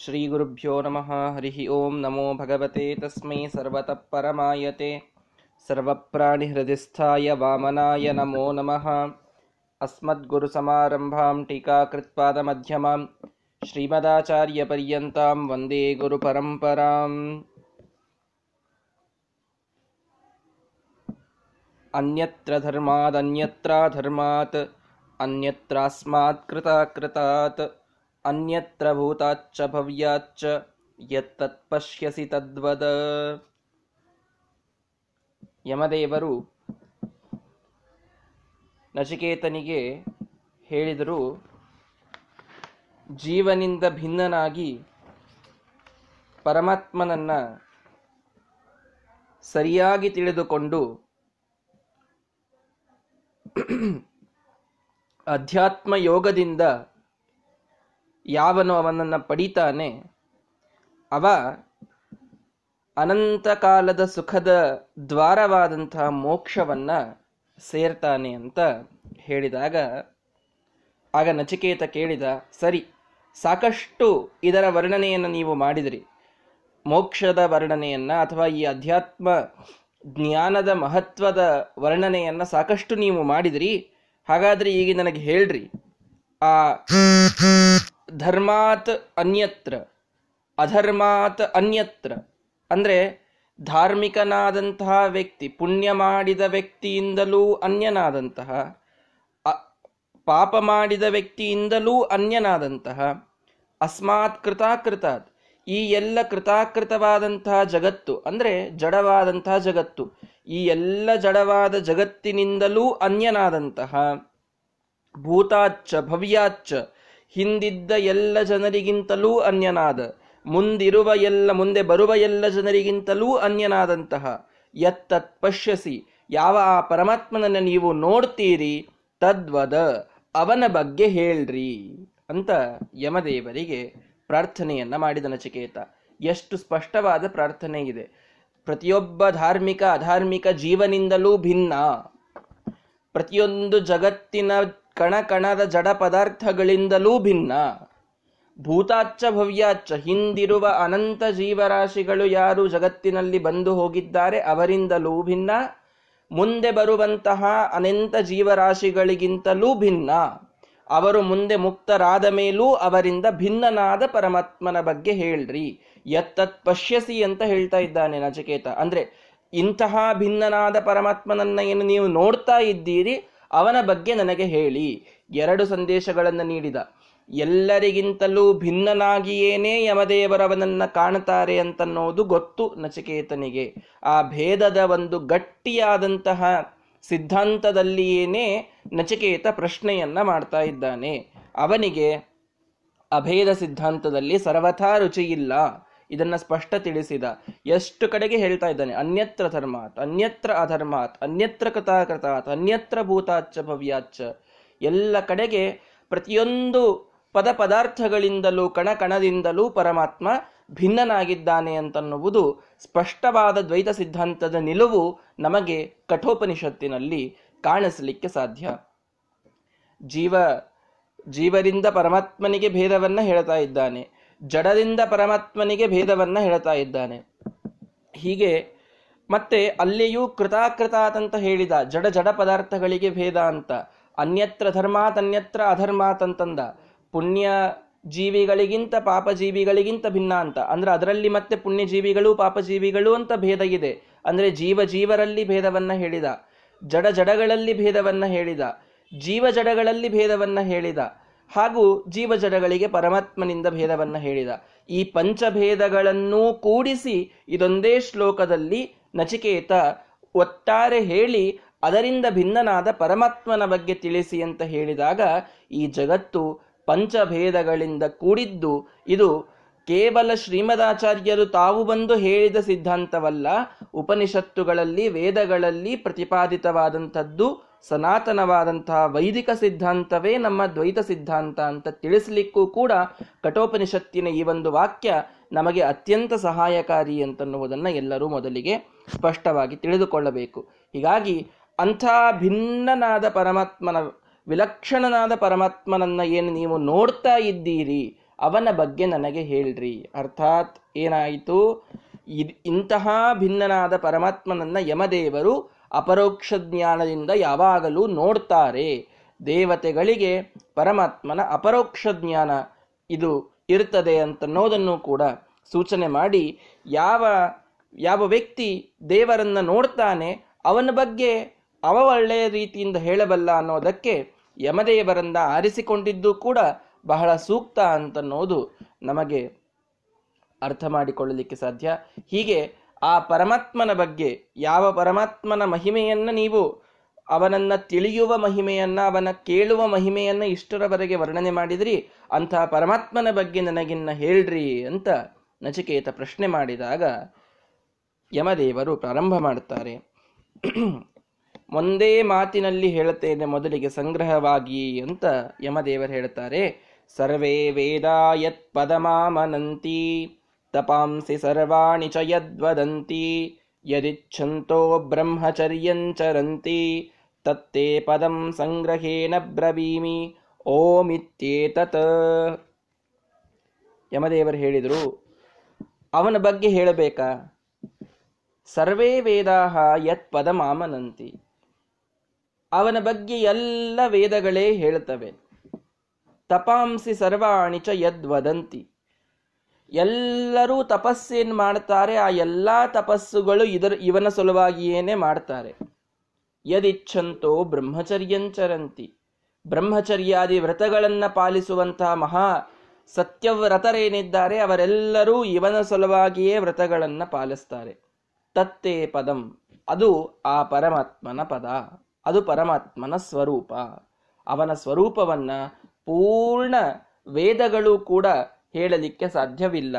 श्रीगुरुभ्यो नमः हरिः ओं नमो भगवते तस्मै सर्वतः परमायते। सर्वप्राणिहृदिस्थाय वामनाय नमो नमः। अस्मद्गुरुसमारम्भां टीकाकृत्पादमध्यमां श्रीमदाचार्यपर्यन्तां वन्दे गुरुपरम्पराम्। अन्यत्र धर्मादन्यत्राधर्मात् अन्यत्रास्मात् कृताकृतात् अन्यत्र भूताच्च भव्याच्च ಯತ್ತತ್ಪಶ್ಯಸಿ ತದ್ವದ ಯಮದೇವರು ನಚಿಕೇತನಿಗೆ ಹೇಳಿದರು ಜೀವನಿಂದ ಭಿನ್ನನಾಗಿ ಪರಮಾತ್ಮನನ್ನ ಸರಿಯಾಗಿ ತಿಳಿದುಕೊಂಡು ಅಧ್ಯಾತ್ಮ ಯೋಗದಿಂದ ಯಾವನು ಅವನನ್ನು ಪಡಿತಾನೆ? ಅವ ಅನಂತ ಕಾಲದ ಸುಖದ ದ್ವಾರವಾದಂತಹ ಮೋಕ್ಷವನ್ನ ಸೇರ್ತಾನೆ ಅಂತ ಹೇಳಿದಾಗ, ಆಗ ನಚಿಕೇತ ಕೇಳಿದ, ಸರಿ, ಸಾಕಷ್ಟು ಇದರ ವರ್ಣನೆಯನ್ನು ನೀವು ಮಾಡಿದಿರಿ. ಮೋಕ್ಷದ ವರ್ಣನೆಯನ್ನ ಅಥವಾ ಈ ಅಧ್ಯಾತ್ಮ ಜ್ಞಾನದ ಮಹತ್ವದ ವರ್ಣನೆಯನ್ನ ಸಾಕಷ್ಟು ನೀವು ಮಾಡಿದಿರಿ. ಹಾಗಾದ್ರೆ ಈಗ ನನಗೆ ಹೇಳ್ರಿ. ಆ ಧರ್ಮಾತ್ ಅನ್ಯತ್ರ, ಅಧರ್ಮಾತ್ ಅನ್ಯತ್ರ. ಅಂದರೆ ಧಾರ್ಮಿಕನಾದಂತಹ ವ್ಯಕ್ತಿ ಪುಣ್ಯ ಮಾಡಿದ ವ್ಯಕ್ತಿಯಿಂದಲೂ ಅನ್ಯನಾದಂತಹ ಪಾಪ ಮಾಡಿದ ವ್ಯಕ್ತಿಯಿಂದಲೂ ಅನ್ಯನಾದಂತಹ, ಅಸ್ಮಾತ್ ಕೃತಾಕೃತಾತ್. ಈ ಎಲ್ಲ ಕೃತಾಕೃತವಾದಂತಹ ಜಗತ್ತು, ಅಂದರೆ ಜಡವಾದಂತಹ ಜಗತ್ತು, ಈ ಎಲ್ಲ ಜಡವಾದ ಜಗತ್ತಿನಿಂದಲೂ ಅನ್ಯನಾದಂತಹ, ಭೂತಾಚ್ಚ, ಭವ್ಯಾಚ್ಚ ಹಿಂದಿದ್ದ ಎಲ್ಲ ಜನರಿಗಿಂತಲೂ ಅನ್ಯನಾದ, ಮುಂದಿರುವ ಎಲ್ಲ, ಮುಂದೆ ಬರುವ ಎಲ್ಲ ಜನರಿಗಿಂತಲೂ ಅನ್ಯನಾದಂತಹ, ಎತ್ತತ್ ಪಶ್ಯಸಿ, ಯಾವ ಆ ಪರಮಾತ್ಮನನ್ನು ನೀವು ನೋಡ್ತೀರಿ, ತದ್ವದ ಅವನ ಬಗ್ಗೆ ಹೇಳ್ರಿ ಅಂತ ಯಮದೇವರಿಗೆ ಪ್ರಾರ್ಥನೆಯನ್ನ ಮಾಡಿದ ನಚಿಕೇತ ಎಷ್ಟು ಸ್ಪಷ್ಟವಾದ ಪ್ರಾರ್ಥನೆ ಇದೆ. ಪ್ರತಿಯೊಬ್ಬ ಧಾರ್ಮಿಕ, ಅಧಾರ್ಮಿಕ ಜೀವನಿಂದಲೂ ಭಿನ್ನ. ಪ್ರತಿಯೊಂದು ಜಗತ್ತಿನ ಕಣ ಕಣದ ಜಡ ಪದಾರ್ಥಗಳಿಂದಲೂ ಭಿನ್ನ. ಭೂತಾಚ್ಚ ಭವ್ಯಾಚ್ಚ ಹಿಂದಿರುವ ಅನಂತ ಜೀವರಾಶಿಗಳು ಯಾರು ಜಗತ್ತಿನಲ್ಲಿ ಬಂದು ಹೋಗಿದ್ದಾರೆ ಅವರಿಂದಲೂ ಭಿನ್ನ. ಮುಂದೆ ಬರುವಂತಹ ಅನಂತ ಜೀವರಾಶಿಗಳಿಗಿಂತಲೂ ಭಿನ್ನ. ಅವರು ಮುಂದೆ ಮುಕ್ತರಾದ ಮೇಲೂ ಅವರಿಂದ ಭಿನ್ನನಾದ ಪರಮಾತ್ಮನ ಬಗ್ಗೆ ಹೇಳ್ರಿ. ಎತ್ತತ್ ಪಶ್ಯಸಿ ಅಂತ ಹೇಳ್ತಾ ಇದ್ದಾನೆ ನಚಿಕೇತ. ಅಂದ್ರೆ ಇಂತಹ ಭಿನ್ನನಾದ ಪರಮಾತ್ಮನನ್ನ ಏನು ನೀವು ನೋಡ್ತಾ ಇದ್ದೀರಿ ಅವನ ಬಗ್ಗೆ ನನಗೆ ಹೇಳಿ. ಎರಡು ಸಂದೇಶಗಳನ್ನು ನೀಡಿದ. ಎಲ್ಲರಿಗಿಂತಲೂ ಭಿನ್ನನಾಗಿಯೇನೇ ಯಮದೇವರವನನ್ನ ಕಾಣುತ್ತಾರೆ ಅಂತನ್ನೋದು ಗೊತ್ತು ನಚಿಕೇತನಿಗೆ. ಆ ಭೇದದ ಒಂದು ಗಟ್ಟಿಯಾದಂತಹ ಸಿದ್ಧಾಂತದಲ್ಲಿಯೇನೇ ನಚಿಕೇತ ಪ್ರಶ್ನೆಯನ್ನ ಮಾಡ್ತಾ ಇದ್ದಾನೆ. ಅವನಿಗೆ ಅಭೇದ ಸಿದ್ಧಾಂತದಲ್ಲಿ ಸರ್ವಥಾ ರುಚಿಯಿಲ್ಲ. ಇದನ್ನ ಸ್ಪಷ್ಟ ತಿಳಿಸಿದ ಎಷ್ಟು ಕಡೆಗೆ ಹೇಳ್ತಾ ಇದ್ದಾನೆ? ಅನ್ಯತ್ರ ಧರ್ಮಾತ್, ಅನ್ಯತ್ರ ಅಧರ್ಮಾತ್, ಅನ್ಯತ್ರ ಕೃತಾಕೃತಾತ್ ಅನ್ಯತ್ರ ಭೂತಾಚ್ಚ ಭವ್ಯಾಚ್ಚ. ಎಲ್ಲ ಕಡೆಗೆ ಪ್ರತಿಯೊಂದು ಪದ ಪದಾರ್ಥಗಳಿಂದಲೂ, ಕಣ ಕಣದಿಂದಲೂ ಪರಮಾತ್ಮ ಭಿನ್ನನಾಗಿದ್ದಾನೆ ಅಂತನ್ನುವುದು ಸ್ಪಷ್ಟವಾದ ದ್ವೈತ ಸಿದ್ಧಾಂತದ ನಿಲುವು ನಮಗೆ ಕಠೋಪನಿಷತ್ತಿನಲ್ಲಿ ಕಾಣಿಸಲಿಕ್ಕೆ ಸಾಧ್ಯ. ಜೀವ, ಜೀವರಿಂದ ಪರಮಾತ್ಮನಿಗೆ ಭೇದವನ್ನ ಹೇಳ್ತಾ ಇದ್ದಾನೆ. ಜಡದಿಂದ ಪರಮಾತ್ಮನಿಗೆ ಭೇದವನ್ನ ಹೇಳ್ತಾ ಇದ್ದಾನೆ. ಹೀಗೆ ಮತ್ತೆ ಅಲ್ಲಿಯೂ ಕೃತಾಕೃತ ಅಂತ ಹೇಳಿದ ಜಡ ಜಡ ಪದಾರ್ಥಗಳಿಗೆ ಭೇದ ಅಂತ, ಅನ್ಯತ್ರ ಧರ್ಮಾತ್ ಅನ್ಯತ್ರ ಅಧರ್ಮಾತ್ ಅಂತಂದ, ಪುಣ್ಯ ಜೀವಿಗಳಿಗಿಂತ ಪಾಪ ಜೀವಿಗಳಿಗಿಂತ ಭಿನ್ನ ಅಂತ, ಅಂದ್ರೆ ಅದರಲ್ಲಿ ಮತ್ತೆ ಪುಣ್ಯ ಜೀವಿಗಳು ಪಾಪ ಜೀವಿಗಳು ಅಂತ ಭೇದ ಇದೆ. ಅಂದ್ರೆ ಜೀವ ಜೀವರಲ್ಲಿ ಭೇದವನ್ನ ಹೇಳಿದ, ಜಡ ಜಡಗಳಲ್ಲಿ ಭೇದವನ್ನ ಹೇಳಿದ, ಜೀವ ಜಡಗಳಲ್ಲಿ ಭೇದವನ್ನ ಹೇಳಿದ ಹಾಗೂ ಜೀವ ಜಡಗಳಿಗೆ ಪರಮಾತ್ಮನಿಂದ ಭೇದವನ್ನು ಹೇಳಿದ. ಈ ಪಂಚಭೇದಗಳನ್ನೂ ಕೂಡಿಸಿ ಇದೊಂದೇ ಶ್ಲೋಕದಲ್ಲಿ ನಚಿಕೇತ ಒಟ್ಟಾರೆ ಹೇಳಿ ಅದರಿಂದ ಭಿನ್ನನಾದ ಪರಮಾತ್ಮನ ಬಗ್ಗೆ ತಿಳಿಸಿ ಅಂತ ಹೇಳಿದಾಗ ಈ ಜಗತ್ತು ಪಂಚಭೇದಗಳಿಂದ ಕೂಡಿದ್ದು ಇದು ಕೇವಲ ಶ್ರೀಮದಾಚಾರ್ಯರು ತಾವು ಬಂದು ಹೇಳಿದ ಸಿದ್ಧಾಂತವಲ್ಲ, ಉಪನಿಷತ್ತುಗಳಲ್ಲಿ, ವೇದಗಳಲ್ಲಿ ಪ್ರತಿಪಾದಿತವಾದಂಥದ್ದು ಸನಾತನವಾದಂತಹ ವೈದಿಕ ಸಿದ್ಧಾಂತವೇ ನಮ್ಮ ದ್ವೈತ ಸಿದ್ಧಾಂತ ಅಂತ ತಿಳಿಸಲಿಕ್ಕೂ ಕೂಡ ಕಠೋಪನಿಷತ್ತಿನ ಈ ಒಂದು ವಾಕ್ಯ ನಮಗೆ ಅತ್ಯಂತ ಸಹಾಯಕಾರಿ ಅಂತನ್ನುವುದನ್ನು ಎಲ್ಲರೂ ಮೊದಲಿಗೆ ಸ್ಪಷ್ಟವಾಗಿ ತಿಳಿದುಕೊಳ್ಳಬೇಕು. ಹೀಗಾಗಿ ಅಂಥ ಭಿನ್ನನಾದ ಪರಮಾತ್ಮನ, ವಿಲಕ್ಷಣನಾದ ಪರಮಾತ್ಮನನ್ನ ಏನು ನೀವು ನೋಡ್ತಾ ಇದ್ದೀರಿ, ಅವನ ಬಗ್ಗೆ ನನಗೆ ಹೇಳ್ರಿ. ಅರ್ಥಾತ್ ಏನಾಯಿತು? ಇಂತಹ ಭಿನ್ನನಾದ ಪರಮಾತ್ಮನನ್ನ ಯಮದೇವರು ಅಪರೋಕ್ಷ ಜ್ಞಾನದಿಂದ ಯಾವಾಗಲೂ ನೋಡ್ತಾರೆ. ದೇವತೆಗಳಿಗೆ ಪರಮಾತ್ಮನ ಅಪರೋಕ್ಷ ಜ್ಞಾನ ಇದು ಇರ್ತದೆ ಅಂತನ್ನೋದನ್ನು ಕೂಡ ಸೂಚನೆ ಮಾಡಿ, ಯಾವ ಯಾವ ವ್ಯಕ್ತಿ ದೇವರನ್ನ ನೋಡ್ತಾನೆ, ಅವನ ಬಗ್ಗೆ ಅವ ಒಳ್ಳೆಯ ರೀತಿಯಿಂದ ಹೇಳಬಲ್ಲ ಅನ್ನೋದಕ್ಕೆ ಯಮದೇವರಿಂದ ಆರಿಸಿಕೊಂಡಿದ್ದು ಕೂಡ ಬಹಳ ಸೂಕ್ತ ಅಂತನ್ನೋದು ನಮಗೆ ಅರ್ಥ ಮಾಡಿಕೊಳ್ಳಲಿಕ್ಕೆ ಸಾಧ್ಯ. ಹೀಗೆ ಆ ಪರಮಾತ್ಮನ ಬಗ್ಗೆ, ಯಾವ ಪರಮಾತ್ಮನ ಮಹಿಮೆಯನ್ನು ನೀವು ಅವನನ್ನ ತಿಳಿಯುವ ಮಹಿಮೆಯನ್ನ, ಅವನ ಕೇಳುವ ಮಹಿಮೆಯನ್ನ ಇಷ್ಟರವರೆಗೆ ವರ್ಣನೆ ಮಾಡಿದ್ರಿ ಅಂತಹ ಪರಮಾತ್ಮನ ಬಗ್ಗೆ ನನಗಿನ್ನ ಹೇಳ್ರಿ ಅಂತ ನಚಿಕೇತ ಪ್ರಶ್ನೆ ಮಾಡಿದಾಗ ಯಮದೇವರು ಪ್ರಾರಂಭ ಮಾಡುತ್ತಾರೆ. ಒಂದೇ ಮಾತಿನಲ್ಲಿ ಹೇಳುತ್ತೇನೆ ಮೊದಲಿಗೆ ಸಂಗ್ರಹವಾಗಿ ಅಂತ ಯಮದೇವರು ಹೇಳುತ್ತಾರೆ. ಸರ್ವೇ ವೇದ ಯತ್ ಪದಮಾಮನಂತಿ ತಪಾಂಸಿ ಸರ್ವಾಣಿ ಚ ಯದ್ವದಂತಿ, ಯದಿಚ್ಛಂತೋ ಬ್ರಹ್ಮಚರ್ಯಂಚರಂತಿ ತತ್ತೇ ಪದಂ ಸಂಗ್ರಹೇಣ ಬ್ರವೀಮಿ, ಓಮಿತ್ಯೇತತ್. ಯಮದೇವರು ಹೇಳಿದರು, ಅವನ ಬಗ್ಗೆ ಹೇಳಬೇಕಾ? ಸರ್ವೇ ವೇದಾಹ ಯತ್ ಪದಮಾಮನಂತಿ ಅವನ ಬಗ್ಗೆ ಎಲ್ಲ ವೇದಗಳೇ ಹೇಳುತ್ತವೆ ತಪಾಂಸಿ ಸರ್ವಾಣಿ ಚ ಯದ್ವದಂತಿ. ಎಲ್ಲರೂ ತಪಸ್ಸೇನು ಮಾಡ್ತಾರೆ, ಆ ಎಲ್ಲ ತಪಸ್ಸುಗಳು ಇದರ, ಇವನ ಸಲುವಾಗಿಯೇನೆ ಮಾಡ್ತಾರೆ. ಯದಿಚ್ಛಂತೋ ಬ್ರಹ್ಮಚರ್ಯಂಚರಂತಿ. ಬ್ರಹ್ಮಚರ್ಯಾದಿ ವ್ರತಗಳನ್ನು ಪಾಲಿಸುವಂತಹ ಮಹಾ ಸತ್ಯವ್ರತರೇನಿದ್ದಾರೆ, ಅವರೆಲ್ಲರೂ ಇವನ ಸಲುವಾಗಿಯೇ ವ್ರತಗಳನ್ನು ಪಾಲಿಸ್ತಾರೆ. ತತ್ತೇ ಪದಂ. ಅದು ಆ ಪರಮಾತ್ಮನ ಪದ. ಅದು ಪರಮಾತ್ಮನ ಸ್ವರೂಪ. ಅವನ ಸ್ವರೂಪವನ್ನ ಪೂರ್ಣ ವೇದಗಳು ಕೂಡ ಹೇಳಲಿಕ್ಕೆ ಸಾಧ್ಯವಿಲ್ಲ.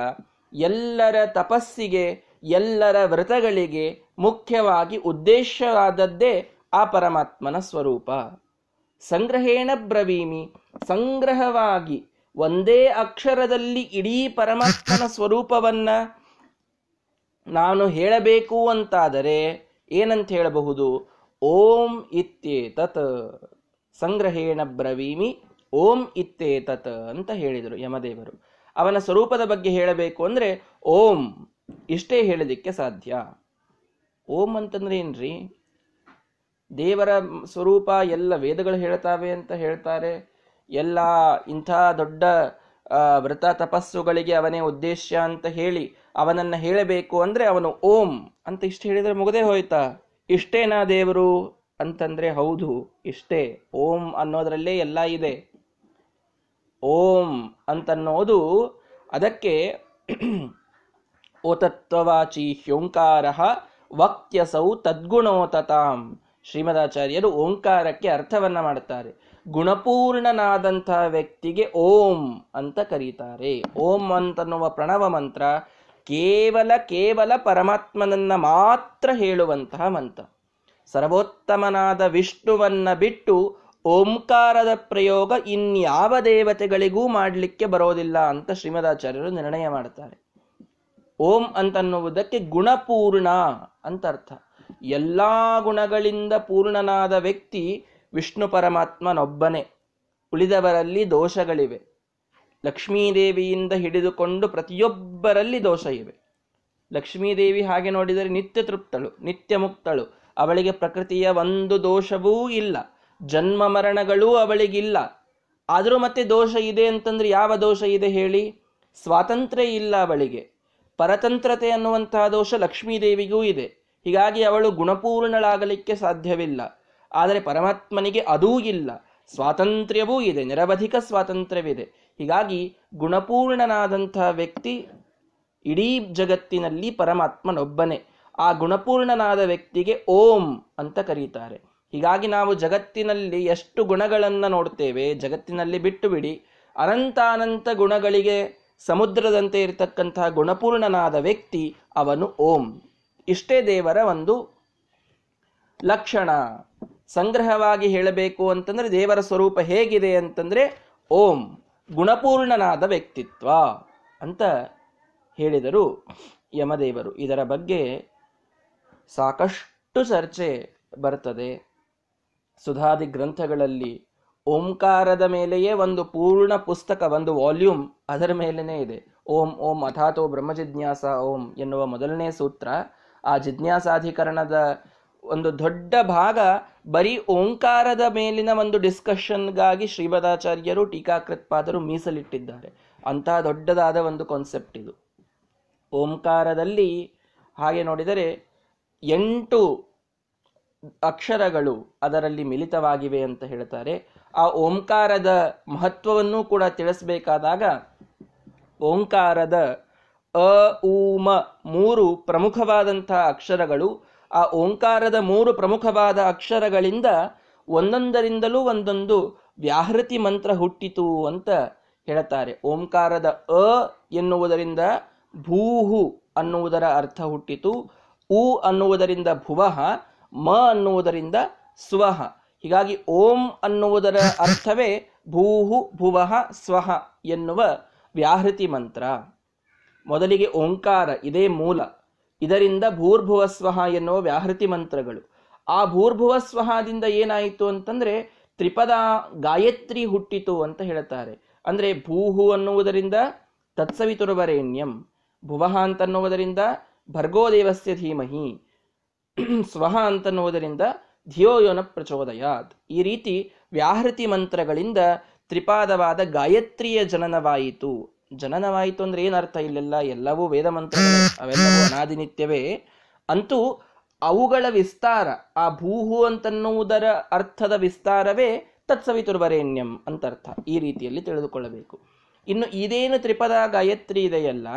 ಎಲ್ಲರ ತಪಸ್ಸಿಗೆ, ಎಲ್ಲರ ವ್ರತಗಳಿಗೆ ಮುಖ್ಯವಾಗಿ ಉದ್ದೇಶವಾದದ್ದೇ ಆ ಪರಮಾತ್ಮನ ಸ್ವರೂಪ. ಸಂಗ್ರಹೇಣ ಬ್ರವೀಮಿ, ಸಂಗ್ರಹವಾಗಿ ಒಂದೇ ಅಕ್ಷರದಲ್ಲಿ ಇಡೀ ಪರಮಾತ್ಮನ ಸ್ವರೂಪವನ್ನ ನಾನು ಹೇಳಬೇಕು ಅಂತಾದರೆ ಏನಂತ ಹೇಳಬಹುದು? ಓಂ ಇತ್ಯೇತತ್. ಸಂಗ್ರಹೇಣ ಬ್ರವೀಮಿ, ಓಂ ಇತ್ತೇತತ್ ಅಂತ ಹೇಳಿದರು ಯಮದೇವರು. ಅವನ ಸ್ವರೂಪದ ಬಗ್ಗೆ ಹೇಳಬೇಕು ಅಂದರೆ ಓಂ. ಇಷ್ಟೇ ಹೇಳಲಿಕ್ಕೆ ಸಾಧ್ಯ. ಓಂ ಅಂತಂದ್ರೆ ಏನ್ರಿ? ದೇವರ ಸ್ವರೂಪ ಎಲ್ಲ ವೇದಗಳು ಹೇಳ್ತಾವೆ ಅಂತ ಹೇಳ್ತಾರೆ. ಎಲ್ಲ ಇಂಥ ದೊಡ್ಡ ವ್ರತ ತಪಸ್ಸುಗಳಿಗೆ ಅವನೇ ಉದ್ದೇಶ ಅಂತ ಹೇಳಿ ಅವನನ್ನ ಹೇಳಬೇಕು ಅಂದ್ರೆ ಅವನು ಓಂ ಅಂತ ಇಷ್ಟು ಹೇಳಿದ್ರೆ ಮುಗದೆ ಹೋಯ್ತಾ? ಇಷ್ಟೇನಾ ದೇವರು? ಅಂತಂದ್ರೆ ಹೌದು, ಇಷ್ಟೇ. ಓಂ ಅನ್ನೋದರಲ್ಲೇ ಎಲ್ಲ ಇದೆ. ಓಂ ಅಂತನ್ನೋದು ಅದಕ್ಕೆ ಓತತ್ವವಾಚಿ ಹ್ಯೋಂಕಾರ ವಕ್ತ್ಯಸೌ ತದ್ಗುಣೋತತಾಂ. ಶ್ರೀಮದಾಚಾರ್ಯರು ಓಂಕಾರಕ್ಕೆ ಅರ್ಥವನ್ನ ಮಾಡುತ್ತಾರೆ. ಗುಣಪೂರ್ಣನಾದಂತಹ ವ್ಯಕ್ತಿಗೆ ಓಂ ಅಂತ ಕರೀತಾರೆ. ಓಂ ಅಂತನ್ನುವ ಪ್ರಣವ ಮಂತ್ರ ಕೇವಲ ಕೇವಲ ಪರಮಾತ್ಮನನ್ನ ಮಾತ್ರ ಹೇಳುವಂತಹ ಮಂತ್ರ. ಸರ್ವೋತ್ತಮನಾದ ವಿಷ್ಣುವನ್ನ ಬಿಟ್ಟು ಓಂಕಾರದ ಪ್ರಯೋಗ ಇನ್ಯಾವ ದೇವತೆಗಳಿಗೂ ಮಾಡಲಿಕ್ಕೆ ಬರೋದಿಲ್ಲ ಅಂತ ಶ್ರೀಮದಾಚಾರ್ಯರು ನಿರ್ಣಯ ಮಾಡ್ತಾರೆ. ಓಂ ಅಂತನ್ನುವುದಕ್ಕೆ ಗುಣಪೂರ್ಣ ಅಂತ ಅರ್ಥ. ಎಲ್ಲ ಗುಣಗಳಿಂದ ಪೂರ್ಣನಾದ ವ್ಯಕ್ತಿ ವಿಷ್ಣು ಪರಮಾತ್ಮನೊಬ್ಬನೇ. ಉಳಿದವರಲ್ಲಿ ದೋಷಗಳಿವೆ. ಲಕ್ಷ್ಮೀದೇವಿಯಿಂದ ಹಿಡಿದುಕೊಂಡು ಪ್ರತಿಯೊಬ್ಬರಲ್ಲಿ ದೋಷ ಇವೆ. ಲಕ್ಷ್ಮೀದೇವಿ ಹಾಗೆ ನೋಡಿದರೆ ನಿತ್ಯ ತೃಪ್ತಳು, ನಿತ್ಯ ಮುಕ್ತಳು. ಅವಳಿಗೆ ಪ್ರಕೃತಿಯ ಒಂದು ದೋಷವೂ ಇಲ್ಲ. ಜನ್ಮ ಮರಣಗಳೂ ಅವಳಿಗಿಲ್ಲ. ಆದರೂ ಮತ್ತೆ ದೋಷ ಇದೆ ಅಂತಂದ್ರೆ ಯಾವ ದೋಷ ಇದೆ ಹೇಳಿ? ಸ್ವಾತಂತ್ರ್ಯ ಇಲ್ಲ ಅವಳಿಗೆ. ಪರತಂತ್ರತೆ ಅನ್ನುವಂತಹ ದೋಷ ಲಕ್ಷ್ಮೀದೇವಿಗೂ ಇದೆ. ಹೀಗಾಗಿ ಅವಳು ಗುಣಪೂರ್ಣಳಾಗಲಿಕ್ಕೆ ಸಾಧ್ಯವಿಲ್ಲ. ಆದರೆ ಪರಮಾತ್ಮನಿಗೆ ಅದೂ ಇಲ್ಲ. ಸ್ವಾತಂತ್ರ್ಯವೂ ಇದೆ. ನಿರವಧಿಕ ಸ್ವಾತಂತ್ರ್ಯವಿದೆ. ಹೀಗಾಗಿ ಗುಣಪೂರ್ಣನಾದಂತಹ ವ್ಯಕ್ತಿ ಇಡೀ ಜಗತ್ತಿನಲ್ಲಿ ಪರಮಾತ್ಮನೊಬ್ಬನೇ. ಆ ಗುಣಪೂರ್ಣನಾದ ವ್ಯಕ್ತಿಗೆ ಓಂ ಅಂತ ಕರೀತಾರೆ. ಹೀಗಾಗಿ ನಾವು ಜಗತ್ತಿನಲ್ಲಿ ಎಷ್ಟು ಗುಣಗಳನ್ನು ನೋಡ್ತೇವೆ ಜಗತ್ತಿನಲ್ಲಿ ಬಿಟ್ಟು ಬಿಡಿ ಅನಂತಾನಂತ ಗುಣಗಳಿಗೆ ಸಮುದ್ರದಂತೆ ಇರತಕ್ಕಂತಹ ಗುಣಪೂರ್ಣನಾದ ವ್ಯಕ್ತಿ ಅವನು ಓಂ. ಇಷ್ಟೇ ದೇವರ ಒಂದು ಲಕ್ಷಣ. ಸಂಗ್ರಹವಾಗಿ ಹೇಳಬೇಕು ಅಂತಂದ್ರೆ ದೇವರ ಸ್ವರೂಪ ಹೇಗಿದೆ ಅಂತಂದ್ರೆ ಓಂ, ಗುಣಪೂರ್ಣನಾದ ವ್ಯಕ್ತಿತ್ವ ಅಂತ ಹೇಳಿದರು ಯಮದೇವರು. ಇದರ ಬಗ್ಗೆ ಸಾಕಷ್ಟು ಚರ್ಚೆ ಬರ್ತದೆ. ಸುಧಾದಿ ಗ್ರಂಥಗಳಲ್ಲಿ ಓಂಕಾರದ ಮೇಲೆಯೇ ಒಂದು ಪೂರ್ಣ ಪುಸ್ತಕ, ಒಂದು ವಾಲ್ಯೂಮ್ ಅದರ ಮೇಲೇ ಇದೆ. ಓಂ ಓಂ, ಅಥಾತೋ ಬ್ರಹ್ಮಜಿಜ್ಞಾಸ, ಓಂ ಎನ್ನುವ ಮೊದಲನೇ ಸೂತ್ರ. ಆ ಜಿಜ್ಞಾಸಾಧಿಕರಣದ ಒಂದು ದೊಡ್ಡ ಭಾಗ ಬರೀ ಓಂಕಾರದ ಮೇಲಿನ ಒಂದು ಡಿಸ್ಕಷನ್ಗಾಗಿ ಶ್ರೀಮದಾಚಾರ್ಯರು, ಟೀಕಾಕೃತ್ಪಾದರು ಮೀಸಲಿಟ್ಟಿದ್ದಾರೆ. ಅಂತಹ ದೊಡ್ಡದಾದ ಒಂದು ಕಾನ್ಸೆಪ್ಟ್ ಇದು. ಓಂಕಾರದಲ್ಲಿ ಹಾಗೆ ನೋಡಿದರೆ ಎಂಟು ಅಕ್ಷರಗಳು ಅದರಲ್ಲಿ ಮಿಲಿತವಾಗಿವೆ ಅಂತ ಹೇಳ್ತಾರೆ. ಆ ಓಂಕಾರದ ಮಹತ್ವವನ್ನು ಕೂಡ ತಿಳಿಸಬೇಕಾದಾಗ ಓಂಕಾರದ ಅ ಊಮ ಮೂರು ಪ್ರಮುಖವಾದಂತಹ ಅಕ್ಷರಗಳು, ಆ ಓಂಕಾರದ ಮೂರು ಪ್ರಮುಖವಾದ ಅಕ್ಷರಗಳಿಂದ ಒಂದೊಂದರಿಂದಲೂ ಒಂದೊಂದು ವ್ಯಾಹೃತಿ ಮಂತ್ರ ಹುಟ್ಟಿತು ಅಂತ ಹೇಳುತ್ತಾರೆ ಓಂಕಾರದ ಅ ಎನ್ನುವುದರಿಂದ ಭೂಹು ಅನ್ನುವುದರ ಅರ್ಥ ಹುಟ್ಟಿತು. ಉ ಅನ್ನುವುದರಿಂದ ಭುವಃ ಮ ಅನ್ನುವುದರಿಂದ ಸ್ವಹ. ಹೀಗಾಗಿ ಓಂ ಅನ್ನುವುದರ ಅರ್ಥವೇ ಭೂಹು ಭುವಃ ಸ್ವಹ ಎನ್ನುವ ವ್ಯಾಹೃತಿ ಮಂತ್ರ. ಮೊದಲಿಗೆ ಓಂಕಾರ, ಇದೇ ಮೂಲ. ಇದರಿಂದ ಭೂರ್ಭುವ ಸ್ವಹ ಎನ್ನುವ ವ್ಯಾಹೃತಿ ಮಂತ್ರಗಳು. ಆ ಭೂರ್ಭುವ ಸ್ವಹದಿಂದ ಏನಾಯಿತು ಅಂತಂದ್ರೆ ತ್ರಿಪದ ಗಾಯತ್ರಿ ಹುಟ್ಟಿತು ಅಂತ ಹೇಳುತ್ತಾರೆ ಅಂದ್ರೆ ಭೂಹು ಅನ್ನುವುದರಿಂದ ತತ್ಸವಿತುರ್ವರೇಣ್ಯಂ ಭುವಃ ಅಂತನ್ನುವುದರಿಂದ ಭರ್ಗೋದೇವಸ್ಯ ಧೀಮಹಿ ಸ್ವಹ ಅಂತನ್ನುವುದರಿಂದ ಧಿಯೋಯೋನ ಪ್ರಚೋದಯಾತ್. ಈ ರೀತಿ ವ್ಯಾಹೃತಿ ಮಂತ್ರಗಳಿಂದ ತ್ರಿಪಾದವಾದ ಗಾಯತ್ರಿಯ ಜನನವಾಯಿತು. ಜನನವಾಯಿತು ಅಂದ್ರೆ ಏನರ್ಥ ಇಲ್ಲೆಲ್ಲ? ಎಲ್ಲವೂ ವೇದ ಮಂತ್ರಗಳು, ಅವೆಲ್ಲವೂ ಅನಾದಿನಿತ್ಯವೇ. ಅಂತೂ ಅವುಗಳ ವಿಸ್ತಾರ, ಆ ಭೂಹು ಅಂತನ್ನುವುದರ ಅರ್ಥದ ವಿಸ್ತಾರವೇ ತತ್ಸವಿತುರ್ವರೇಣ್ಯಂ ಅಂತ ಅರ್ಥ. ಈ ರೀತಿಯಲ್ಲಿ ತಿಳಿದುಕೊಳ್ಳಬೇಕು. ಇನ್ನು ಇದೇನು ತ್ರಿಪದ ಗಾಯತ್ರಿ ಇದೆಯಲ್ಲ?